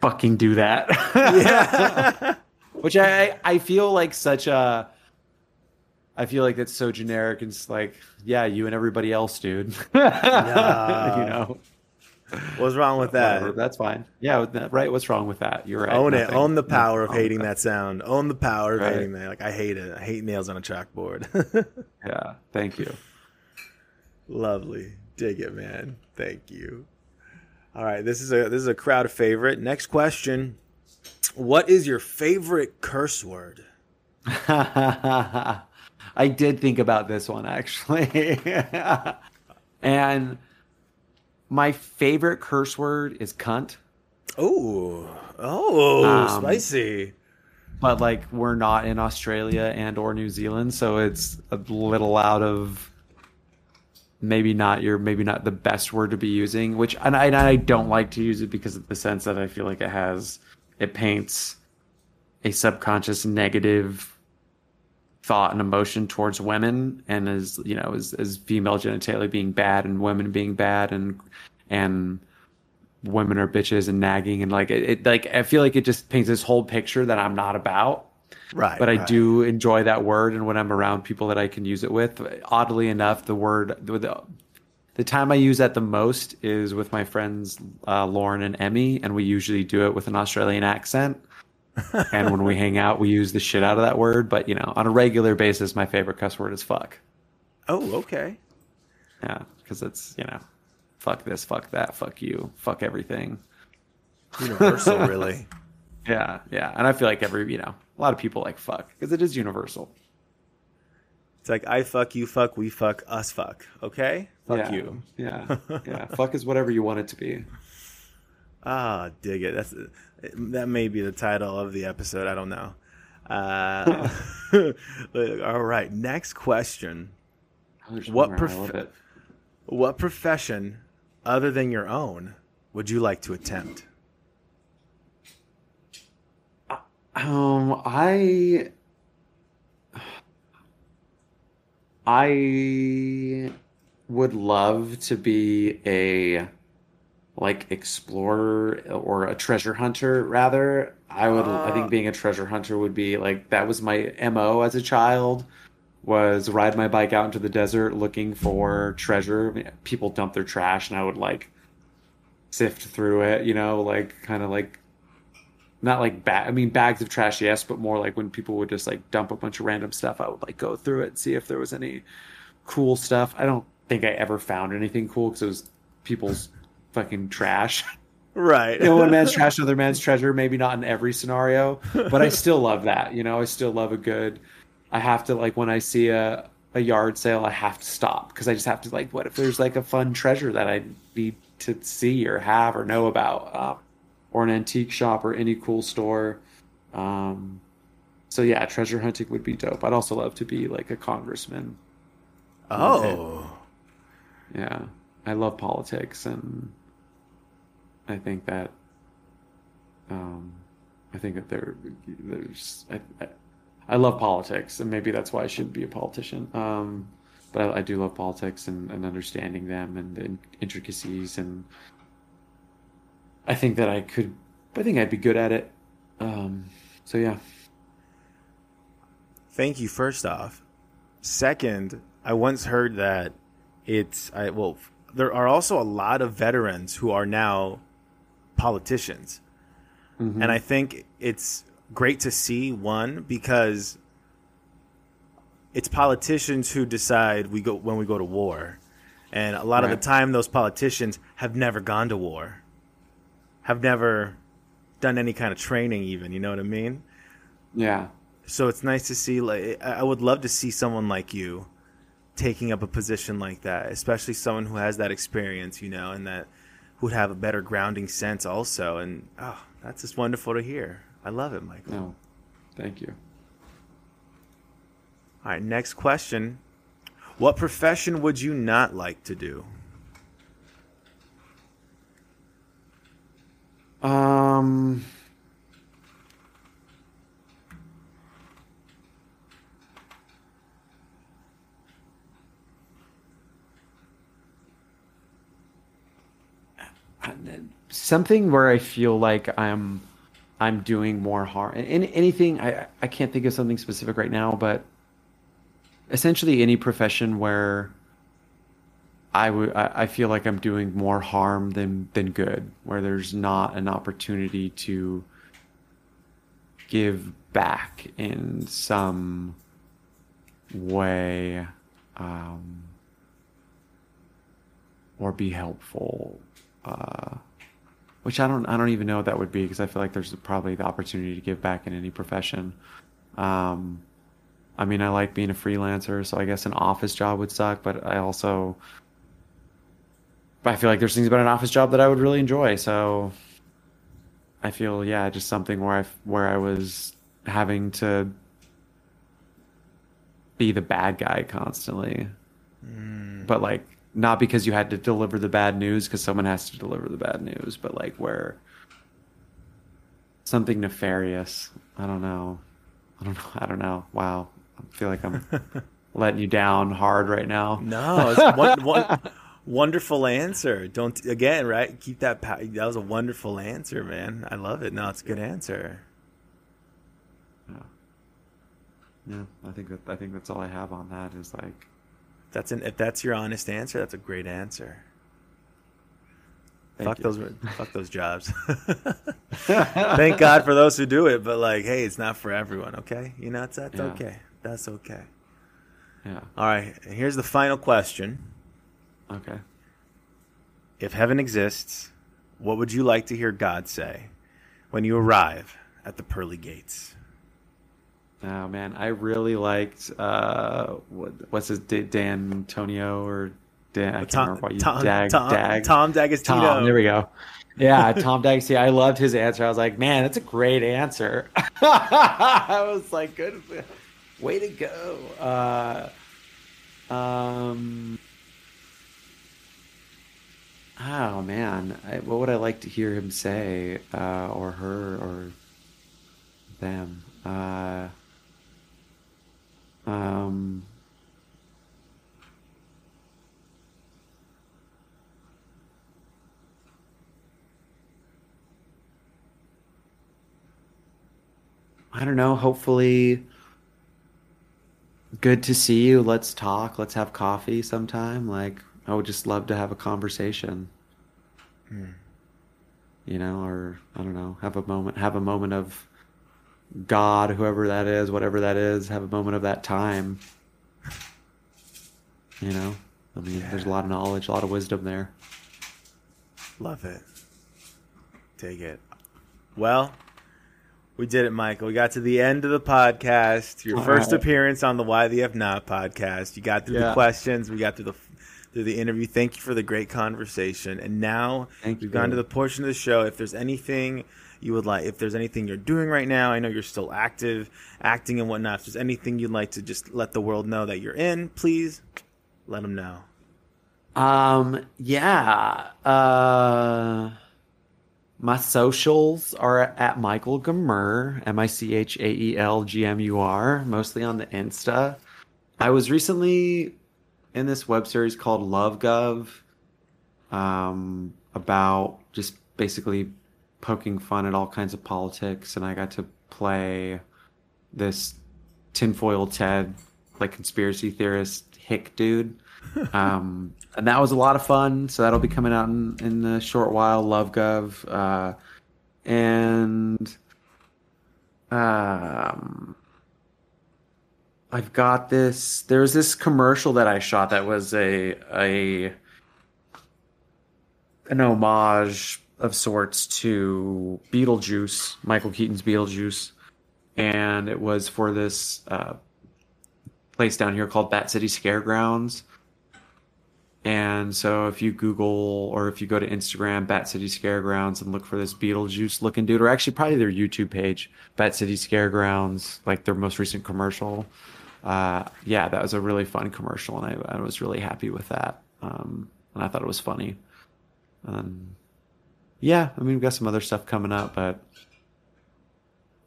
fucking do that. yeah. Which I I feel like such a I feel like that's so generic and it's like, yeah, you and everybody else, dude. Yeah. you know, What's wrong with that? whatever, that's fine. Yeah, that- right. What's wrong with that? You're right. Own it. Own the power of nothing wrong hating with that sound. Own the power of Right. hating that. Like I hate it. I hate nails on a chalkboard. Yeah, thank you. Lovely. Dig it, man. Thank you. All right, this is a this is a crowd favorite. Next question. What is your favorite curse word? I did think about this one actually. and my favorite curse word is cunt. Oh, oh, Um, spicy. but like we're not in Australia and or New Zealand, so it's a little out of maybe not your maybe not the best word to be using. Which and I, and I don't like to use it because of the sense that I feel like it has it paints a subconscious negative thought and emotion towards women and as you know as, as female genitalia being bad and women being bad and and women are bitches and nagging and like it, it, like i feel like it just paints this whole picture that i'm not about right but i right. do enjoy that word and when i'm around people that i can use it with oddly enough the word the, the time i use that the most is with my friends uh, lauren and emmy and we usually do it with an australian accent. And when we hang out we use the shit out of that word but you know on a regular basis my favorite cuss word is fuck. Oh okay. Yeah because it's you know fuck this fuck that fuck you fuck everything. Universal really. Yeah yeah and i feel like every you know a lot of people like fuck because it is universal. It's like i fuck you fuck we fuck us fuck. Okay? Fuck yeah, you. Yeah. Yeah. Fuck is whatever you want it to be. Ah dig it. That's that may be the title of the episode. I don't know. Uh, all right. Next question. What prof- what profession other than your own would you like to attempt? Um, I I would love to be a like explorer or a treasure hunter rather. I would uh, I think being a treasure hunter would be like that was my MO as a child was ride my bike out into the desert looking for treasure. People dump their trash, and I would like sift through it. You know, like kind of like not like bag. I mean, bags of trash, yes, but more like when people would just like dump a bunch of random stuff. I would like go through it and see if there was any cool stuff. I don't think I ever found anything cool because it was people's fucking trash. Right. you know, one man's trash, another man's treasure. Maybe not in every scenario, but I still love that. You know, I still love a good I have to like when I see a a yard sale, I have to stop because I just have to like, what if there's like a fun treasure that I need to see or have or know about, um, or an antique shop or any cool store. Um, so yeah, treasure hunting would be dope. I'd also love to be like a congressman. Oh, yeah, I love politics, and I think that, um, I think that there, there's, I, I, I love politics, and maybe that's why I shouldn't be a politician. Um, but I, I, do love politics and, and understanding them and the intricacies, and I think that I could. I think I'd be good at it. Um, so yeah. Thank you. First off, second, I once heard that it's I well, there are also a lot of veterans who are now politicians, mm-hmm. and I think it's great to see one because it's politicians who decide we go when we go to war. And a lot right. of the time those politicians have never gone to war. Have never done any kind of training even, you know what I mean? Yeah. So it's nice to see like I would love to see someone like you taking up a position like that, especially someone who has that experience, you know, and that would have a better grounding sense also and oh, that's just wonderful to hear. I love it, Michael. No, thank you. All right, next question. What profession would you not like to do? Um. Something where I feel like I'm I'm doing more harm. And anything, I, I can't think of something specific right now, but essentially any profession where I would I feel like I'm doing more harm than than good, where there's not an opportunity to give back in some way um, or be helpful. Uh, which I don't I don't even know what that would be because I feel like there's probably the opportunity to give back in any profession. Um, I mean, I like being a freelancer, so I guess an office job would suck, but I also I feel like there's things about an office job that I would really enjoy. So I feel yeah, just something where I where I was having to be the bad guy constantly. Mm. But like not because you had to deliver the bad news because someone has to deliver the bad news, but like where something nefarious. I don't know. I don't know. I don't know. Wow. I feel like I'm letting you down hard right now. No, it's one, one, wonderful answer. Don't again, right? Keep that. Pa- that was a wonderful answer, man. I love it. No, it's a good answer. Yeah, Yeah, I think that I think that's all I have on that is like That's an if that's your honest answer, that's a great answer. Thank fuck you. those fuck those jobs. Thank God for those who do it, but like, hey, it's not for everyone. Okay, you know, it's that's Yeah. okay. That's okay. yeah. All right, here's the final question: Okay. If heaven exists, what would you like to hear God say when you arrive at the pearly gates? Oh man, I really liked uh what what's his Da- Dan Antonio or Dan I can't Tom, remember what you Tom, Dag, Tom, Dag. Tom D'Agostino. Tom, there we go. Yeah, Tom Daggsy. I loved his answer. I was like, man, that's a great answer. I was like, good, way to go. Uh, um, oh man, I, what would I like to hear him say, uh, or her, or them? Uh, um. I don't know. Hopefully, good to see you. Let's talk. Let's have coffee sometime. Like, I would just love to have a conversation. You know, or I don't know, have a moment, have a moment of God, whoever that is, whatever that is, have a moment of that time. You know, I mean, there's a lot of knowledge, a lot of wisdom there. Love it. Take it. Well, we did it, Michael. We got to the end of the podcast. Your All first right. appearance on the Why the F Not podcast. You got through the questions. We got through the through the interview. Thank you for the great conversation. And now Thank we've you. gone to the portion of the show. If there's anything you would like, if there's anything you're doing right now, I know you're still active, acting and whatnot. If there's anything you'd like to just let the world know that you're in, please let them know. Um, yeah. Uh, my socials are at Michael Gmur, M I C H A E L G M U R, mostly on the Insta. I was recently in this web series called Love Gov, um, about just basically poking fun at all kinds of politics, and I got to play this tinfoil Ted, like conspiracy theorist hick dude. um, and that was a lot of fun. So that'll be coming out in, in a short while. Love Gov, uh, and um, I've got this. There was this commercial that I shot that was a a an homage of sorts to Beetlejuice, Michael Keaton's Beetlejuice, and it was for this uh, place down here called Bat City Scaregrounds. And so if you Google or if you go to Instagram, Bat City Scaregrounds, and look for this Beetlejuice looking dude, or actually probably their YouTube page, Bat City Scaregrounds, like their most recent commercial. Uh, yeah, that was a really fun commercial, and I, I was really happy with that. Um, and I thought it was funny. Um, yeah, I mean, we've got some other stuff coming up, but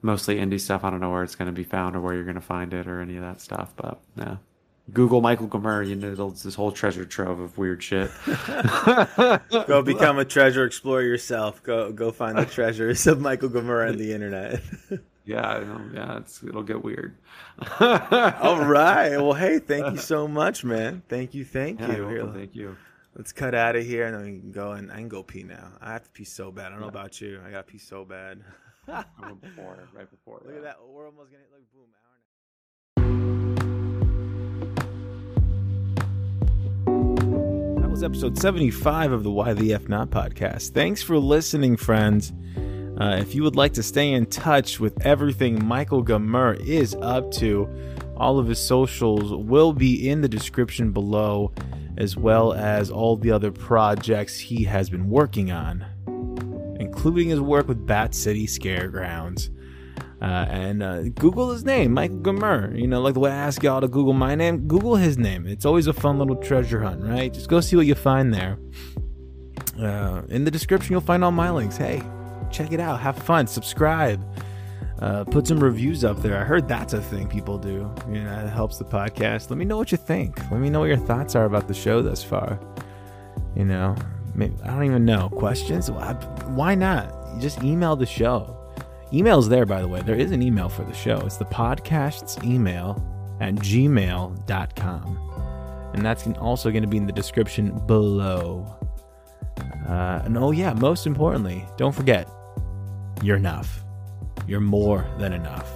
mostly indie stuff. I don't know where it's going to be found or where you're going to find it or any of that stuff, but yeah. Google Michael Gmur, you know, this whole treasure trove of weird shit. Go become a treasure explorer yourself. Go go find the treasures of Michael Gomera on the internet. yeah, yeah, it's, it'll get weird. All right. Well, hey, thank you so much, man. Thank you. Thank Yeah, you. welcome, thank you. let's cut out of here and then we can go and I can go pee now. I have to pee so bad. I don't know about you. I got to pee so bad. Right before, right before. Look yeah. at that. We're almost getting like boom. That was episode 75 of the Why the F Not podcast. Thanks for listening, friends. Uh, if you would like to stay in touch with everything Michael Gmur is up to, all of his socials will be in the description below, as well as all the other projects he has been working on, including his work with Bat City Scaregrounds. Uh, and uh, Google his name, Michael Gmur. You know, like the way I ask y'all to Google my name, Google his name. It's always a fun little treasure hunt, right? Just go see what you find there. Uh, in the description, you'll find all my links. Hey, check it out. Have fun. Subscribe. Uh, put some reviews up there. I heard that's a thing people do. You know, it helps the podcast. Let me know what you think. Let me know what your thoughts are about the show thus far. You know, maybe, I don't even know. Questions? Why not? Just email the show. Email's there, by the way. There is an email for the show. It's the podcast's email at gmail.com. And that's also going to be in the description below. Uh, and oh, yeah, most importantly, don't forget, you're enough. You're more than enough.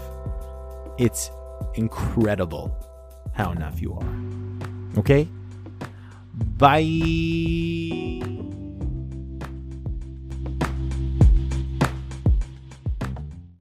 It's incredible how enough you are. Okay? Bye.